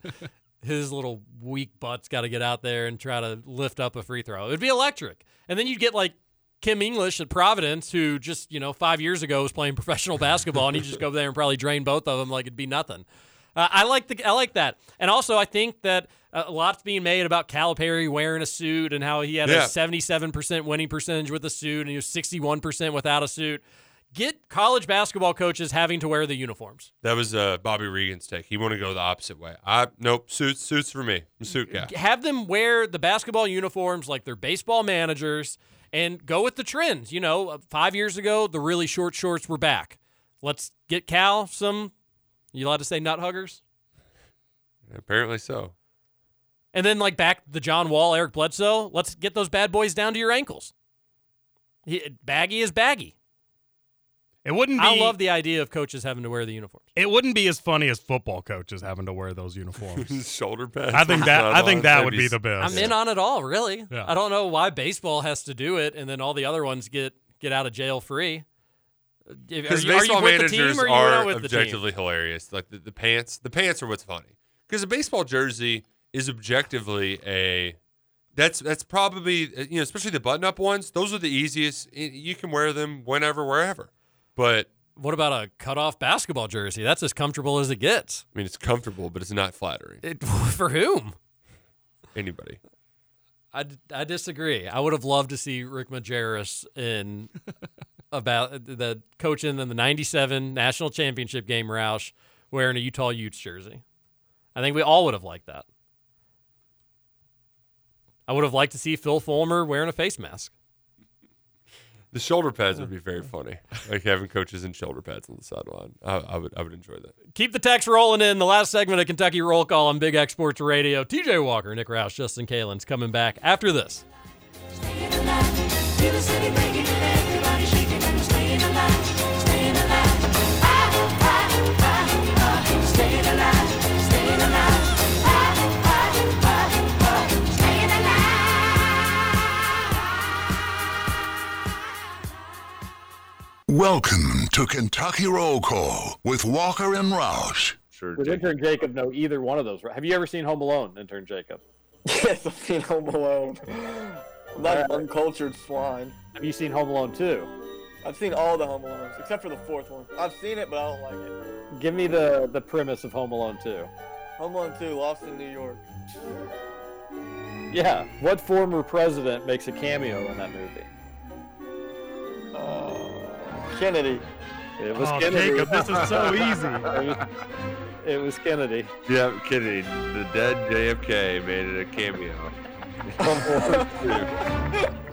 his little weak butt's gotta get out there and try to lift up a free throw. It'd be electric. And then you'd get like Kim English at Providence, who just, you know, five years ago was playing professional basketball, and he'd just go there and probably drain both of them like it'd be nothing. Uh, I like the I like that, and also I think that a lot's being made about Calipari wearing a suit and how he had Yeah. a seventy-seven percent winning percentage with a suit, and he was sixty-one percent without a suit. Get college basketball coaches having to wear the uniforms. That was uh, Bobby Regan's take. He wanted to go the opposite way. I nope, suits suits for me. I'm a suit guy. Have them wear the basketball uniforms like they're baseball managers, and go with the trends. You know, uh, five years ago the really short shorts were back. Let's get Cal some. You allowed to say nut huggers? Apparently so. And then like back the John Wall, Eric Bledsoe. Let's get those bad boys down to your ankles. He, baggy is baggy. It wouldn't be. I love the idea of coaches having to wear the uniforms. It wouldn't be as funny as football coaches having to wear those uniforms. Shoulder pads. I think that. I think that That'd would be be the best. I'm in on it all, really. Yeah. I don't know why baseball has to do it, and then all the other ones get get out of jail free. Because you, are you baseball with the managers team or are are not with the team? objectively hilarious. Like the, the pants, the pants are what's funny. Because a baseball jersey is objectively a. That's that's probably you know especially the button up ones. Those are the easiest. You can wear them whenever, wherever. But What about a cut-off basketball jersey? That's as comfortable as it gets. I mean, it's comfortable, but it's not flattering. It, for whom? Anybody. I, I disagree. I would have loved to see Rick Majerus in about the coaching in the '97 national championship game. Roush wearing a Utah Utes jersey. I think we all would have liked that. I would have liked to see Phil Fulmer wearing a face mask. The shoulder pads would be very funny. Like having coaches in shoulder pads on the sideline. I, I would I would enjoy that. Keep the text rolling in. The last segment of Kentucky Roll Call on Big X Sports Radio. TJ Walker, Nick Roush, Justin Kalen's coming back after this. Welcome to Kentucky Roll Call with Walker and Roush. Sure. Would intern Jacob know either one of those? Have you ever seen Home Alone, intern Jacob? Yes, I've seen Home Alone. I'm not an uncultured swine. Have you seen Home Alone 2? I've seen all the Home Alones except for the fourth one. I've seen it, but I don't like it. Give me the, the premise of Home Alone 2. Home Alone 2, Lost in New York. Yeah. What former president makes a cameo in that movie? Uh, Kennedy. It was Oh, Kennedy. Jacob, this is so easy. it, was, it was Kennedy. Yeah, Kennedy, the dead JFK made it a cameo.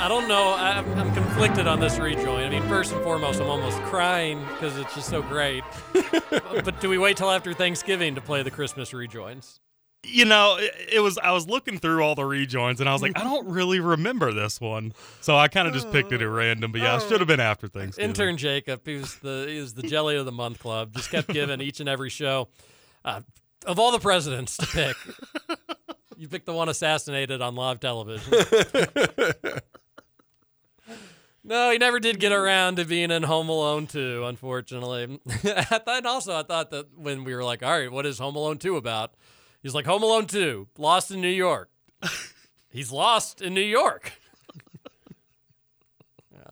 I don't know. I'm, I'm conflicted on this rejoin. I mean, first and foremost, I'm almost crying because it's just so great. but do we wait till after Thanksgiving to play the Christmas rejoins? You know, it, it was. I was looking through all the rejoins, and I was like, I don't really remember this one, so I kind of just picked it at random. But yeah, it should have been after things. Intern Jacob, he was the he was the jelly of the month club. Just kept giving each and every show. Uh, of all the presidents to pick, you picked the one assassinated on live television. No, he never did get around to being in Home Alone 2, unfortunately. I thought also I thought that when we were like, all right, what is Home Alone 2 about? He's like, Home Alone 2, lost in New York. He's lost in New York. yeah.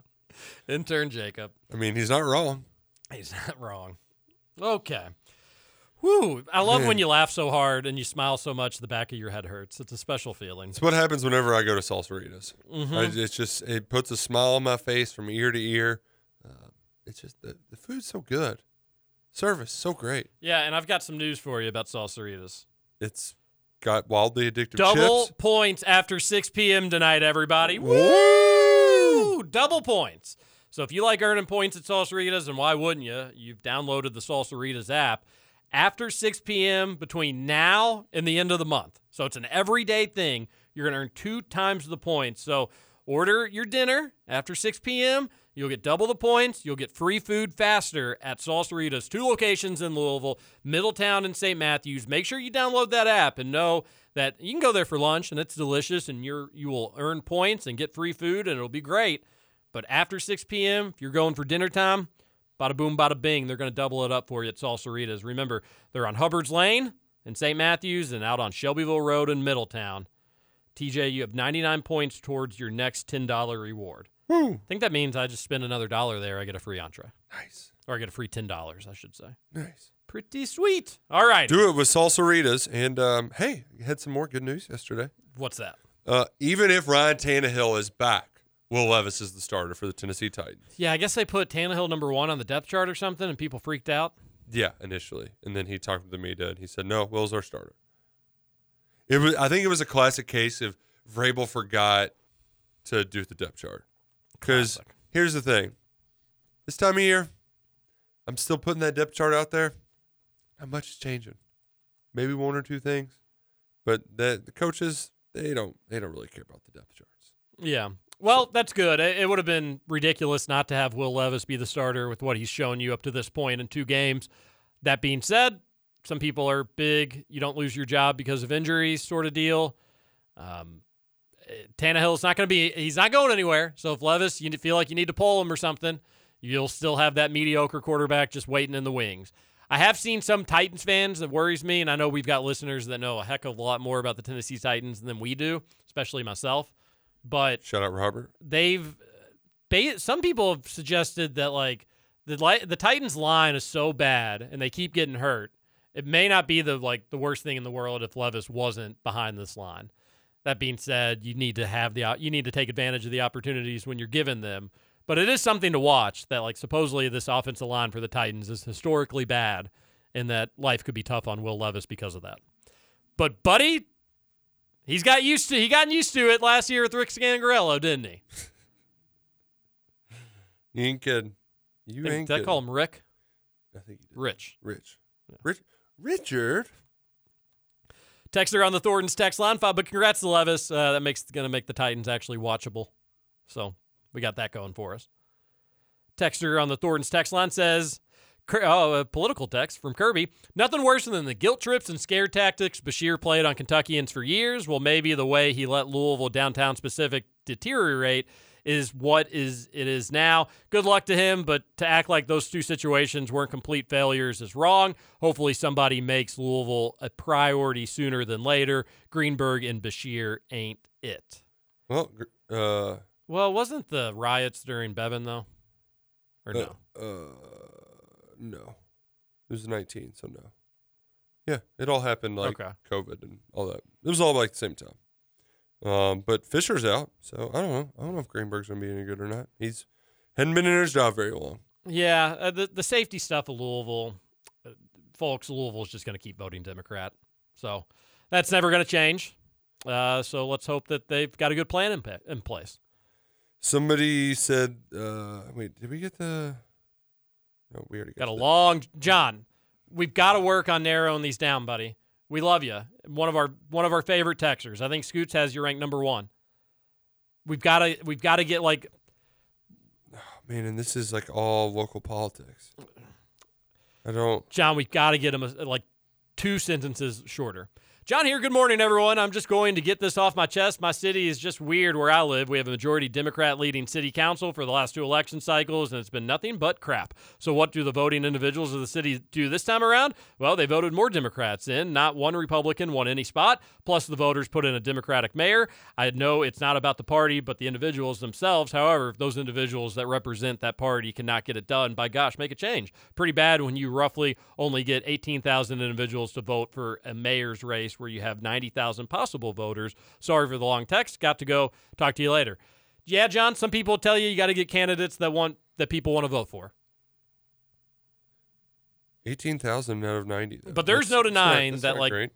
Intern Jacob. I mean, he's not wrong. He's not wrong. Okay. Whew. I love when you laugh so hard and you smile so much the back of your head hurts. It's a special feeling. It's what happens whenever I go to Salsaritas. Mhm. I, it's just it puts a smile on my face from ear to ear. Uh, it's just the, the food's so good, service so great. Yeah, and I've got some news for you about salsaritas. It's got wildly addictive Double chips. points after 6 p.m. tonight, everybody. Woo! Double points. So if you like earning points at Salsaritas, and why wouldn't you? You've downloaded the Salsaritas app. After 6 p.m. between now and the end of the month. So it's an everyday thing. You're going to earn two times the points. So Order your dinner after 6 p.m. You'll get double the points. You'll get free food faster at Salsaritas, two locations in Louisville, Middletown, and St. Matthews. Make sure you download that app and know that you can go there for lunch and it's delicious and you're you will earn points and get free food and it'll be great. But after 6 p.m., if you're going for dinner time, bada boom, bada bing, they're going to double it up for you at Salsaritas. Remember, they're on Hubbard's Lane in St. Matthews and out on Shelbyville Road in Middletown. TJ, you have 99 points towards your next $10 reward. I think that means I just spend another dollar there, I get a free entree. Nice. Or I get a free $10, I should say. Nice. Pretty sweet. All right. Do it with salsaritas. And um, hey, had some more good news yesterday. What's that? Uh, even if Ryan Tannehill is back, Will Levis is the starter for the Tennessee Titans. Yeah, I guess they put Tannehill number one on the depth chart or something, and people freaked out. Yeah, initially, and then he talked to the media and he said, "No, Will's our starter." It was. I think it was a classic case of Vrabel forgot to do the depth chart. Because here's the thing: this time of year, I'm still putting that depth chart out there. Not much is changing. Maybe one or two things, but the the coaches they don't they don't really care about the depth charts. Yeah. Well, that's good. It, would have been ridiculous not to have Will Levis be the starter with what he's shown you up to this point in two games. That being said, some people are big. You don't lose your job because of injuries, sort of deal. Um, Tannehill's not going to be. He's not going anywhere. So if Levis, you feel like you need to pull him or something, you'll still have that mediocre quarterback just waiting in the wings. I have seen some Titans fans that worries me, and I know we've got listeners that know a heck of a lot more about the Tennessee Titans than we do, especially myself. But Shout out Robert. they've some people have suggested that like the the Titans line is so bad and they keep getting hurt. It may not be the like the worst thing in the world if Levis wasn't behind this line. That being said, you need to have the you need to take advantage of the opportunities when you're given them. But it is something to watch that like supposedly this offensive line for the Titans is historically bad and that life could be tough on Will Levis because of that. But buddy, he's got used to he gotten used to it last year with Rick Scangarello, didn't he? You ain't kidding. You Think- ain't did I call him Rick? I think you did. Rich. Rich. Rich. Richard. Texter on the Thornton's text line, five, but congrats to Levis. Uh, that makes going to make the Titans actually watchable. So we got that going for us. Texter on the Thornton's text line says, oh, a political text from Kirby. Nothing worse than the guilt trips and scare tactics Beshear played on Kentuckians for years. Well, maybe the way he let Louisville downtown specific deteriorate is what is it is now. Good luck to him, but to act like those two situations weren't complete failures is wrong. Hopefully, somebody makes Louisville a priority sooner than later. Greenberg and Beshear ain't it. Well, uh, Well, wasn't the riots during Bevin though, or no? Uh, uh, no. It was 19, so no. Yeah, it all happened like Okay. COVID and all that. It was all like the same time. Um, but Fisher's out, so I don't know. I don't know if Greenberg's gonna be any good or not. He's hadn't been in his job very long. Yeah, uh, the the safety stuff of Louisville, uh, folks, Louisville's just going to keep voting Democrat. So that's never going to change. Uh, so let's hope that they've got a good plan in, pa- in place. Somebody said, uh, "Wait, did we get the?" No, we already Got got a long John. We've got to work on narrowing these down, buddy. We love you. One of our one of our favorite texters. I think Scoots has you ranked number one. We've got to we've got to get like man, and this is like all local politics. I don't. John, we've got to get him a, like two sentences shorter. John here. Good morning, everyone. I'm just going to get this off my chest. My city is just weird where I live. We have a majority Democrat leading city council for the last two election cycles, and it's been nothing but crap. So, what do the voting individuals of the city do this time around? Well, they voted more Democrats in, not one Republican won any spot. Plus, the voters put in a Democratic mayor. I know it's not about the party, but the individuals themselves. However, if those individuals that represent that party cannot get it done, by gosh, make a change. Pretty bad when you roughly only get 18,000 individuals to vote for a mayor's race where you have 90,000 possible voters. Sorry for the long text. Got to go. Talk to you later. Yeah, John, some people tell you you got to get candidates that want that people want to vote for. Eighteen thousand out of ninety. though. But there's That's- no that's not- denying that's that, like, great.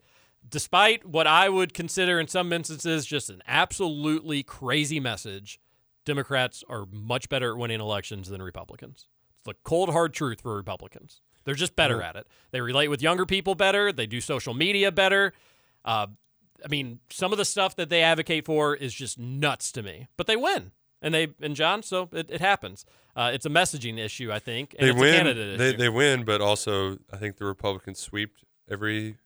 despite what I would consider in some instances just an absolutely crazy message, Democrats are much better at winning elections than Republicans. It's the cold hard truth for Republicans. They're just better Yeah. at it. They relate with younger people better. They do social media better. Uh, I mean, some of the stuff that they advocate for is just nuts to me. But they win, and they and John, so it, it happens. Uh, it's a messaging issue, I think. And they it's win. candidate They issue. they win, but also I think the Republicans sweep every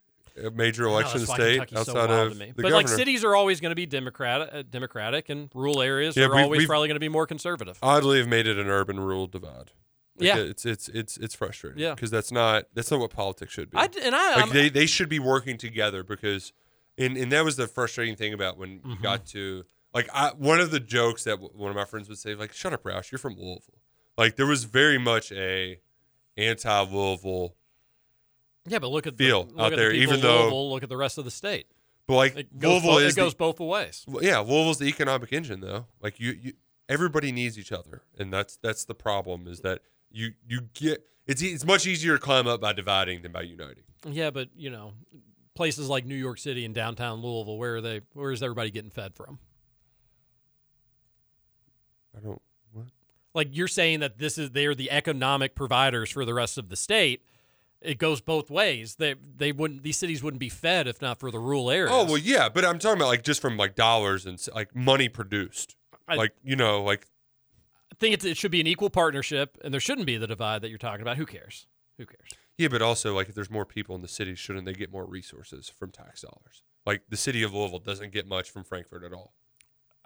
uh, major know, election state Kentucky's outside wild of the But like cities are always going to be democratic, uh, democratic, and rural areas Yeah, are always probably going to be more conservative. oddly have made it an urban rural divide. Like, Yeah. it's it's it's it's frustrating. Yeah. because that's not that's not what politics should be. I and I- like I'm- they they should be working together because, and and that was the frustrating thing about when Mm-hmm. you got to like I, one of the jokes that one of my friends would say like shut up Roush you're from Louisville like there was very much a anti Louisville Yeah, but look at feel the, look out at there, the even though- Louisville, look at the rest of the state. But like It goes Louisville bo- is it goes the, both ways. Well, yeah, Louisville's the economic engine though. Like you, you everybody needs each other, and that's that's the problem is that you you get it's it's much easier to climb up by dividing than by uniting. Yeah, but you know, places like New York City and downtown Louisville, where are they? Where is everybody getting fed from? I don't what Like you're saying that this is they're the economic providers for the rest of the state. It goes both ways. They they wouldn't these cities wouldn't be fed if not for the rural areas. Oh well, yeah, but I'm talking about like just from like dollars and like money produced. I- like you know, like think it's, it should be an equal partnership, and there shouldn't be the divide that you're talking about. Who cares? Who cares? yeah, but also like if there's more people in the city, shouldn't they get more resources from tax dollars? Like the city of Louisville doesn't get much from Frankfort at all.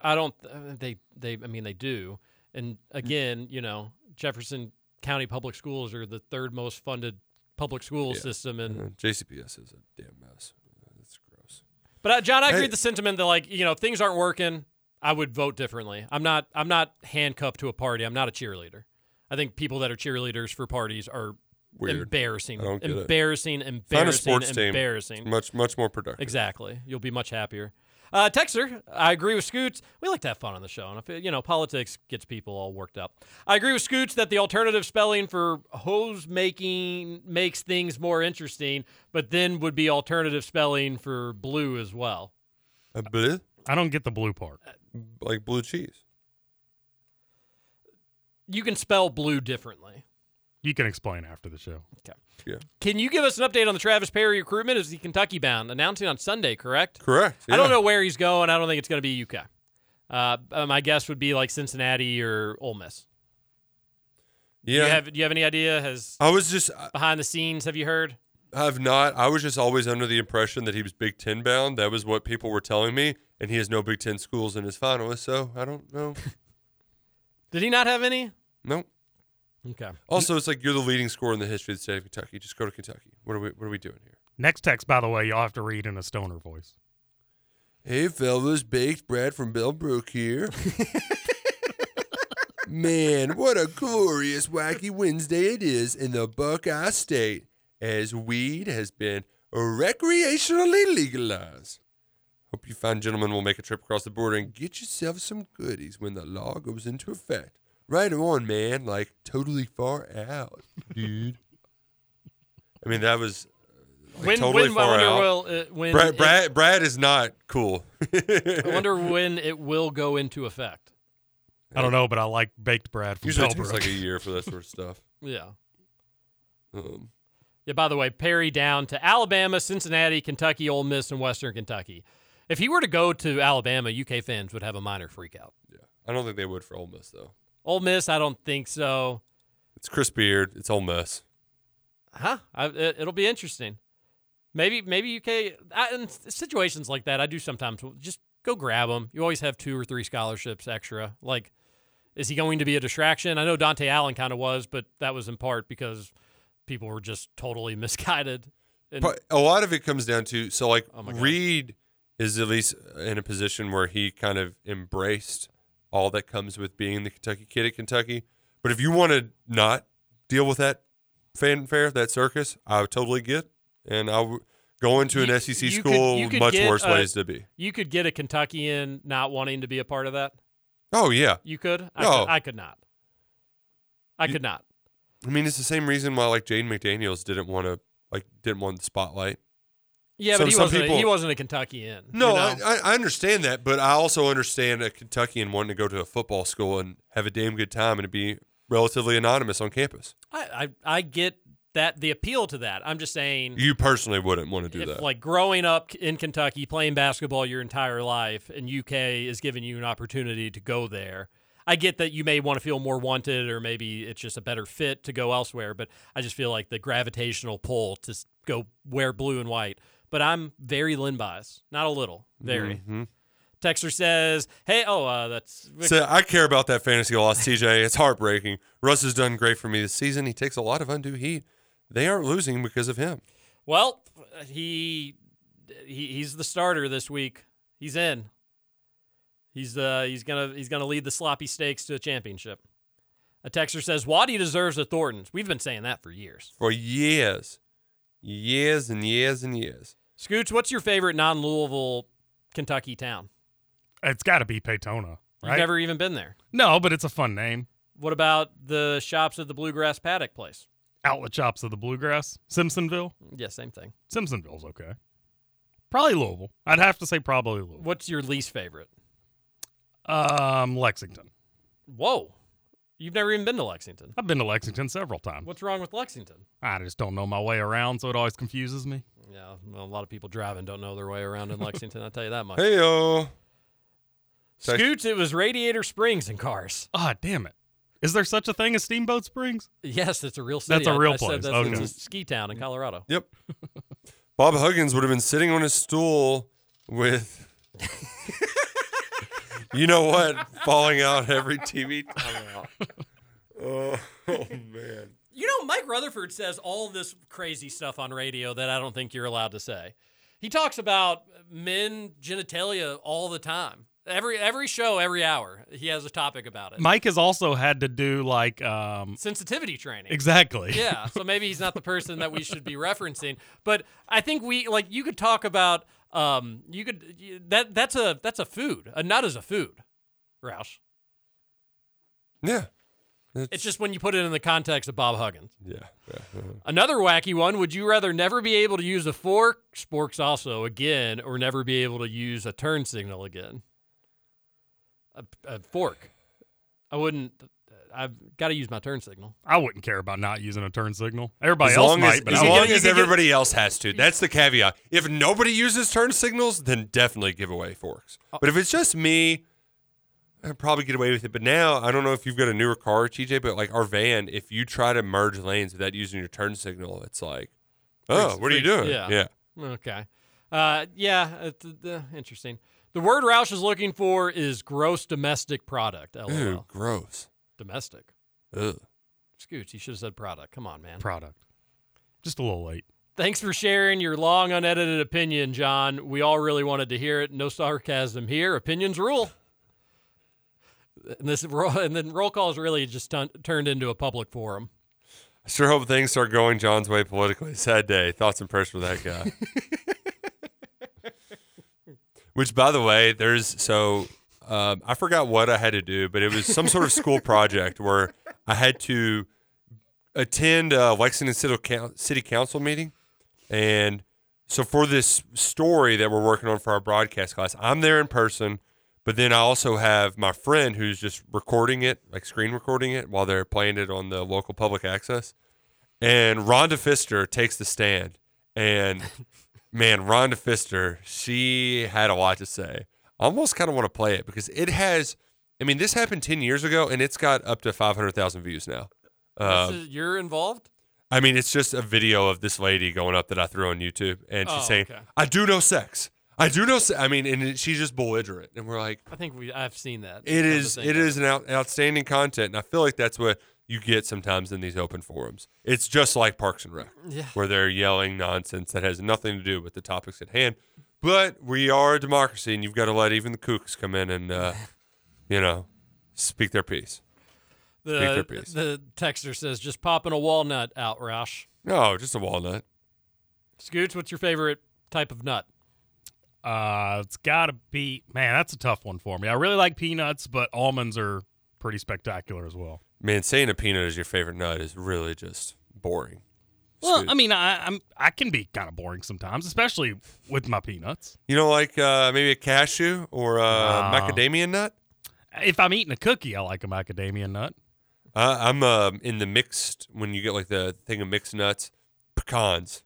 I don't. uh, They they. I mean, they do. And again, you know, Jefferson County Public Schools are the third most funded public school Yeah. system, and Uh, JCPS is a damn mess. That's gross. But uh, John, I agree Hey. with the sentiment that like you know if things aren't working, I would vote differently. I'm not I'm not handcuffed to a party. I'm not a cheerleader. I think people that are cheerleaders for parties are Weird. embarrassing, I don't get it. embarrassing, Find a embarrassing, sports team. embarrassing. It's much much more productive. Exactly. You'll be much happier. Uh, Texter, I agree with Scoots. We like to have fun on the show, and if it, you know politics gets people all worked up. I agree with Scoots that the alternative spelling for hose making makes things more interesting, but then would be alternative spelling for blue as well. A blue? I don't get the blue part. Like blue cheese. You can spell blue differently. You can explain after the show. Okay. Yeah. Can you give us an update on the Travis Perry recruitment? Is he Kentucky bound? Announcing on Sunday, correct? Correct. I don't know where he's going. I don't think it's going to be UK. Uh, uh, my guess would be like Cincinnati or Ole Miss. Do Yeah. you have, do you have any idea? Has I was just behind the scenes? Have you heard? I've not. I was just always under the impression that he was Big Ten bound. That was what people were telling me, and he has no Big Ten schools in his finalists. So I don't know. Did he not have any? no. Okay. Also, it's like you're the leading scorer in the history of the state of Kentucky. Just go to Kentucky. What are we? What are we doing here? Next text, by the way, you'll have to read in a stoner voice. Hey, fellas, baked Brad from Bellbrook here. Man, what a glorious, wacky Wednesday it is in the Buckeye State as weed has been recreationally legalized. Hope you fine gentlemen will make a trip across the border and get yourself some goodies when the law goes into effect. Right on, man. Like, totally far out, dude. I mean, that was like, When, totally when, I far wonder out. will, uh, when Brad, it- Brad, Brad is not cool. I wonder when it will go into effect. I don't know, but I like baked Brad from Usually it takes like a year for that sort of stuff. Yeah. Um, Yeah, by the way, Perry down to Alabama, Cincinnati, Kentucky, Ole Miss, and Western Kentucky. If he were to go to Alabama, UK fans would have a minor freak out. yeah, I don't think they would for Ole Miss though. Ole Miss, I don't think so. It's Chris Beard. It's Ole Miss. Huh? I, it, it'll be interesting. Maybe, maybe UK. I, in situations like that, I do sometimes just go grab them. You always have two or three scholarships extra. Like, is he going to be a distraction? I know Dontaie Allen kind of was, but that was in part because people were just totally misguided. And, But a lot of it comes down to so like Oh. Reed is at least in a position where he kind of embraced all that comes with being the Kentucky kid at Kentucky. But if you want to not deal with that fanfare, that circus, I would totally get. And I would go into an You- SEC you school, you could much worse a- ways to be. You could get a Kentuckian not wanting to be a part of that. Oh yeah, You could. I, No. could, I could not. I could not. I mean it's the same reason why like Jaden McDaniels didn't want to like didn't want the spotlight. Yeah, but he wasn't. a, people- he wasn't a Kentuckian. you No, know? I, I understand that, but I also understand a Kentuckian wanting to go to a football school and have a damn good time and be relatively anonymous on campus. I, I I get that the appeal to that. I'm just saying You personally wouldn't want to do if that. like growing up in Kentucky playing basketball your entire life and UK is giving you an opportunity to go there. I get that you may want to feel more wanted or maybe it's just a better fit to go elsewhere, but I just feel like the gravitational pull to go wear blue and white. But I'm very Lynn bias, not a little, very. Mhm. Texter says, "Hey, oh, uh, that's So I care about that fantasy loss, TJ. It's heartbreaking. Russ has done great for me this season. He takes a lot of undue heat. They aren't losing because of him. Well, he, he he's the starter this week. He's in. He's uh he's gonna he's gonna lead the sloppy stakes to a championship. A texter says Waddy deserves the Thornton's. We've been saying that for years. For years. Years and years and years. Scooch, what's your favorite non-Louisville, Kentucky town? It's got to be Peytona, You've never even been there. no, but it's a fun name. What about the shops at the Bluegrass Paddock place? Outlet shops of the Bluegrass, Simpsonville. Yeah, same thing. Simpsonville's okay. Probably Louisville. I'd have to say probably Louisville. What's your least favorite? Um, Lexington. Whoa, you've never even been to Lexington. I've been to Lexington several times. What's wrong with Lexington? I just don't know my way around, so it always confuses me. Yeah, well, a lot of people driving don't know their way around in Lexington. I'll tell you that much. Hey yo. Scoots, it was Radiator Springs in cars. Ah, damn it. Is there such a thing as Steamboat Springs? Yes, it's a real city. That's a real I said place. that's Okay. it's a ski town in Colorado. Yep. Bob Huggins would have been sitting on his stool with you know what? Falling out every TV timeout. Oh, oh man. You know, Mike Rutherford says all this crazy stuff on radio that I don't think you're allowed to say. He talks about men genitalia all the time. Every every show, every hour, he has a topic about it. Mike has also had to do like um Sensitivity training. Exactly. Yeah, so maybe he's not the person that we should be referencing. But I think we like you could talk about um you could that that's a that's a food. A nut is a food. Roush. Yeah. It's just when you put it in the context of Bob Huggins. Yeah. yeah. uh-huh. Another wacky one. Would you rather never be able to use a fork, sporks also again, or never be able to use a turn signal again? A, a fork. I wouldn't. I've got to use my turn signal. I wouldn't care about not using a turn signal. Everybody as else long might, as, but as, I long as everybody else has to. That's the caveat. If nobody uses turn signals, then definitely give away forks. Uh, But if it's just me, I'd probably get away with it. But now I don't know if you've got a newer car, TJ, but like our van, if you try to merge lanes without using your turn signal, it's like, oh, Freaks- what are you doing? Yeah. yeah. Okay. Uh, yeah. It's, uh, interesting. The word Roush is looking for is gross domestic product. LOL. Ew, gross. Domestic. Ugh. Scooch, you should have said product. Come on, man. Product. Just a little late. Thanks for sharing your long, unedited opinion, John. We all really wanted to hear it. No sarcasm here. Opinions rule. And this and then roll call is really just tun- turned into a public forum. I sure hope things start going John's way politically. Sad day. Thoughts and prayers for that guy. Which, by the way, there's so um, I forgot what I had to do, but it was some sort of school project where I had to attend a Lexington City, City Council meeting, and so for this story that we're working on for our broadcast class, I'm there in person, but then I also have my friend who's just recording it, like screen recording it while they're playing it on the local public access. And Rhonda Fister takes the stand, and man, Rhonda Fister, she had a lot to say. I almost kind of want to play it because it has. I mean, this happened ten years ago, and it's got up to five hundred thousand views now. Uh, is- you're involved? I mean, it's just a video of this lady going up that I threw on YouTube, and she's Oh, saying, okay. "I do know sex. I do know." I mean, and it- she's just belligerent, and we're like, I think we I've seen that. "It is. It is an out, outstanding content," and I feel like that's what you get sometimes in these open forums. It's just like Parks and Rec, Yeah. where they're yelling nonsense that has nothing to do with the topics at hand. But we are a democracy, and you've got to let even the kooks come in and, uh, you know, speak their piece. Speak their The, piece. the texter says, just popping a walnut out, Roush. No, just a walnut. Scooch, what's your favorite type of nut? Uh, it's got to be man. That's a tough one for me. I really like peanuts, but almonds are pretty spectacular as well. Man, saying a peanut is your favorite nut is really just boring. Well, Scoot. I mean, I, I'm I can be kind of boring sometimes, especially with my peanuts. You know, like uh, maybe a cashew or a Wow. macadamia nut. If I'm eating a cookie, I like a macadamia nut. Uh, I'm um in the mixed when you get like the thing of mixed nuts, pecans.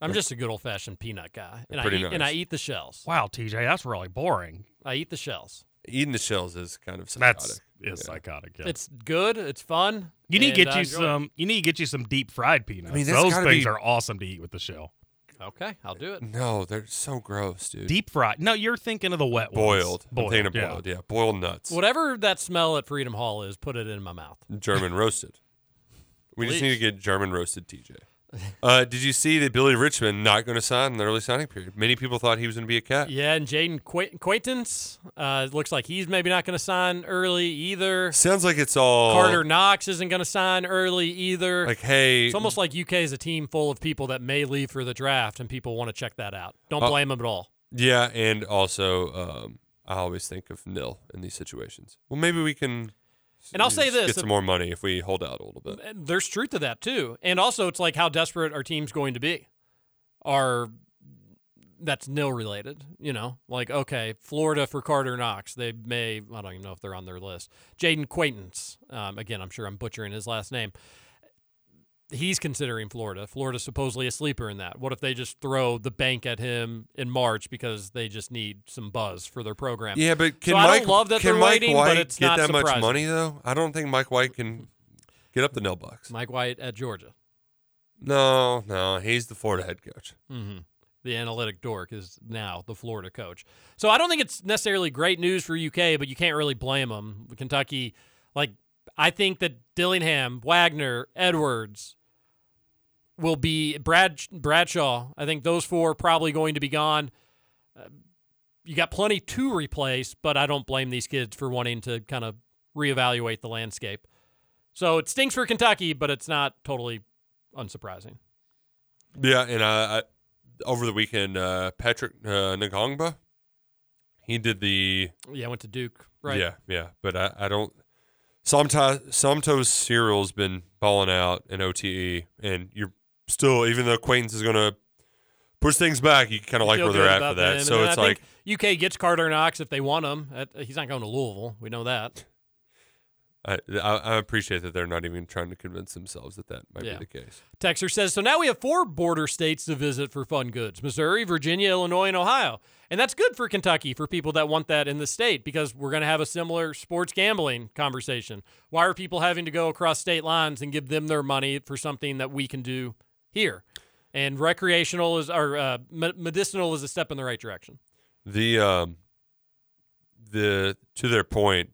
I'm just a good old fashioned peanut guy, and I Pretty eat, and I eat the shells. Wow, TJ, that's really boring. I eat the shells. Eating the shells is kind of psychotic. That's is psychotic. Yeah. It's good. It's fun. you need to and get I you enjoy it. some. You need to get you some deep fried peanuts. I mean, that's Those gotta things be- are awesome to eat with the shell. Okay, I'll do it. No, they're so gross, dude. Deep fried. No, you're thinking of the wet ones. boiled. I'm Boiled. thinking of yeah. boiled. Yeah, boiled nuts. Whatever that smell at Freedom Hall is, put it in my mouth. German roasted. We just need to Please. get German roasted TJ. Uh, did you see that Billy Richmond not going to sign in the early signing period? Many people thought he was going to be a cat. Yeah, and Jayden Qu- Quaintance uh, looks like he's maybe not going to sign early either. Sounds like it's all Carter Knox isn't going to sign early either. Like, hey, it's almost like UK is a team full of people that may leave for the draft, and people want to check that out. Don't Uh, blame them at all. yeah, and also um, I always think of nil in these situations. Well, maybe we can. And I'll say this, Get some more money if we hold out a little bit. There's truth to that too, and also it's like how desperate our team's going to be. Are that's nil related, you know? Like okay, Florida for Carter Knox. They may I don't even know if they're on their list. Jayden Quaintance. Um, again, I'm sure I'm butchering his last name. He's considering Florida. Florida's supposedly a sleeper in that. What if they just throw the bank at him in March because they just need some buzz for their program? Yeah, but can so Mike I don't love that can they're Mike waiting, White but it's get not that much money though? I don't think Mike White can get up the nil bucks. Mike White at Georgia. No, no, he's the Florida head coach. Mm-hmm. The analytic dork is now the Florida coach. So I don't think it's necessarily great news for UK, but you can't really blame them. Kentucky, like I think that Dillingham, Wagner, Edwards will be Brad Bradshaw. I think those four are probably going to be gone. Uh, you got plenty to replace, but I don't blame these kids for wanting to kind of reevaluate the landscape. So it stinks for Kentucky, but it's not totally unsurprising. Yeah, and I, I over the weekend, uh, Patrick uh, Ngongba, he did the Yeah, I went to Duke, right? Yeah, yeah, but I, I don't. Sometimes Somtos Cyril's been balling out in OTE, and you're still, even though Quaintance is going to push things back, you kind of like where they're at for that. So it's like, UK gets Carter Knox if they want him. He's not going to Louisville. We know that. I, I, I appreciate that they're not even trying to convince themselves that that might Yeah. be the case. Texer says so. Now we have four border states to visit for fun goods: Missouri, Virginia, Illinois, and Ohio. And that's good for Kentucky for people that want that in the state because we're going to have a similar sports gambling conversation. Why are people having to go across state lines and give them their money for something that we can do here? And recreational is or uh, me- medicinal is a step in the right direction. The um, the to their point,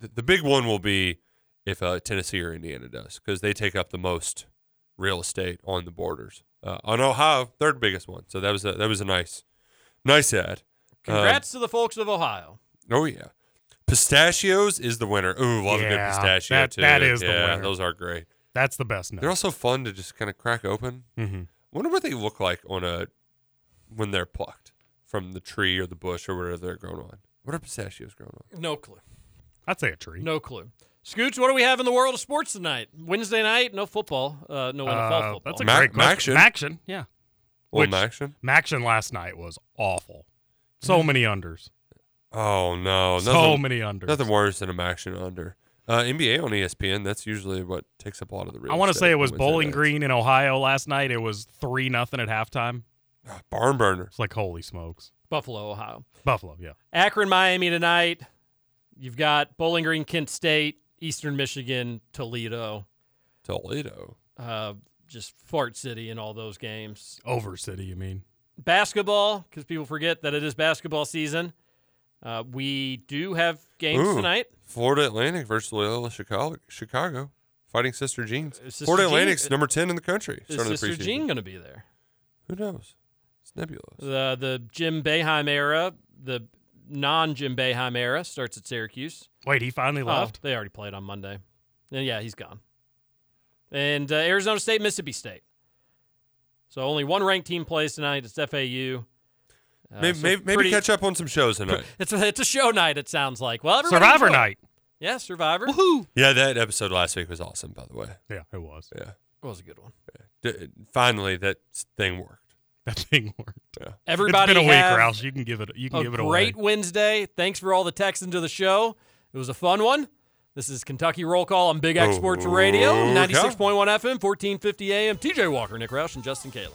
the, the big one will be if uh, Tennessee or Indiana does because they take up the most real estate on the borders. Uh, on Ohio, third biggest one. So that was a, that was a nice, nice ad. Um, Congrats to the folks of Ohio. oh yeah, pistachios is the winner. Ooh, love a good pistachio that- too. that is the yeah, winner. those are great. That's the best. They're also fun to just kind of crack open. Mm-hmm. Wonder what they look like on a when they're plucked from the tree or the bush or whatever they're grown on. What are pistachios grown on? No clue. I'd say a tree. No clue. Scooch, what do we have in the world of sports tonight? Wednesday night, no football, uh, no NFL Uh, football. that's a Mac- great question. MACtion. MACtion, yeah. Well, Which- MACtion? MACtion last night was awful. So many unders. Oh no, So many unders. Nothing worse than a MACtion under. Uh, NBA on ESPN. That's usually what takes up a lot of the real I want to say it was Wednesday Bowling nights. Green in Ohio last night. It was three nothing at halftime. Barn burner. It's like holy smokes. Buffalo, Ohio. Buffalo, yeah. Akron, Miami tonight. You've got Bowling Green, Kent State, Eastern Michigan, Toledo. Toledo. Uh, just fart city in all those games. Over City, you mean? Basketball, because people forget that it is basketball season. Uh, we do have games Ooh, tonight. Florida Atlantic versus Loyola Chicago. Chicago. Fighting Sister Jeans. Is Sister Florida Jean- Atlantic's number ten in the country. Is starting the Sister preseason. Jean going to be there? Who knows? It's nebulous. The the Jim Boeheim era, the non Jim Boeheim era starts at Syracuse. Wait, he finally Oh, left? they already played on Monday. And yeah, he's gone. And uh, Arizona State, Mississippi State. So only one ranked team plays tonight. It's FAU. Uh, maybe so maybe, maybe pretty- catch up on some shows tonight. It's a, it's a show night. It sounds like. Well, Survivor enjoy night. Yeah, Survivor. Woohoo! yeah, that episode last week was awesome. By the way. Yeah, it was. Yeah. It was a good one. D- finally, that thing worked. That thing worked. Yeah. Everybody it's been a week, have Roush. You can give it. You can a give it a great away. Wednesday. Thanks for all the texts into the show. It was a fun one. This is Kentucky Roll Call on Big X Sports Radio, Okay. 96.1 FM, 1450 AM. TJ Walker, Nick Roush, and Justin Kalen.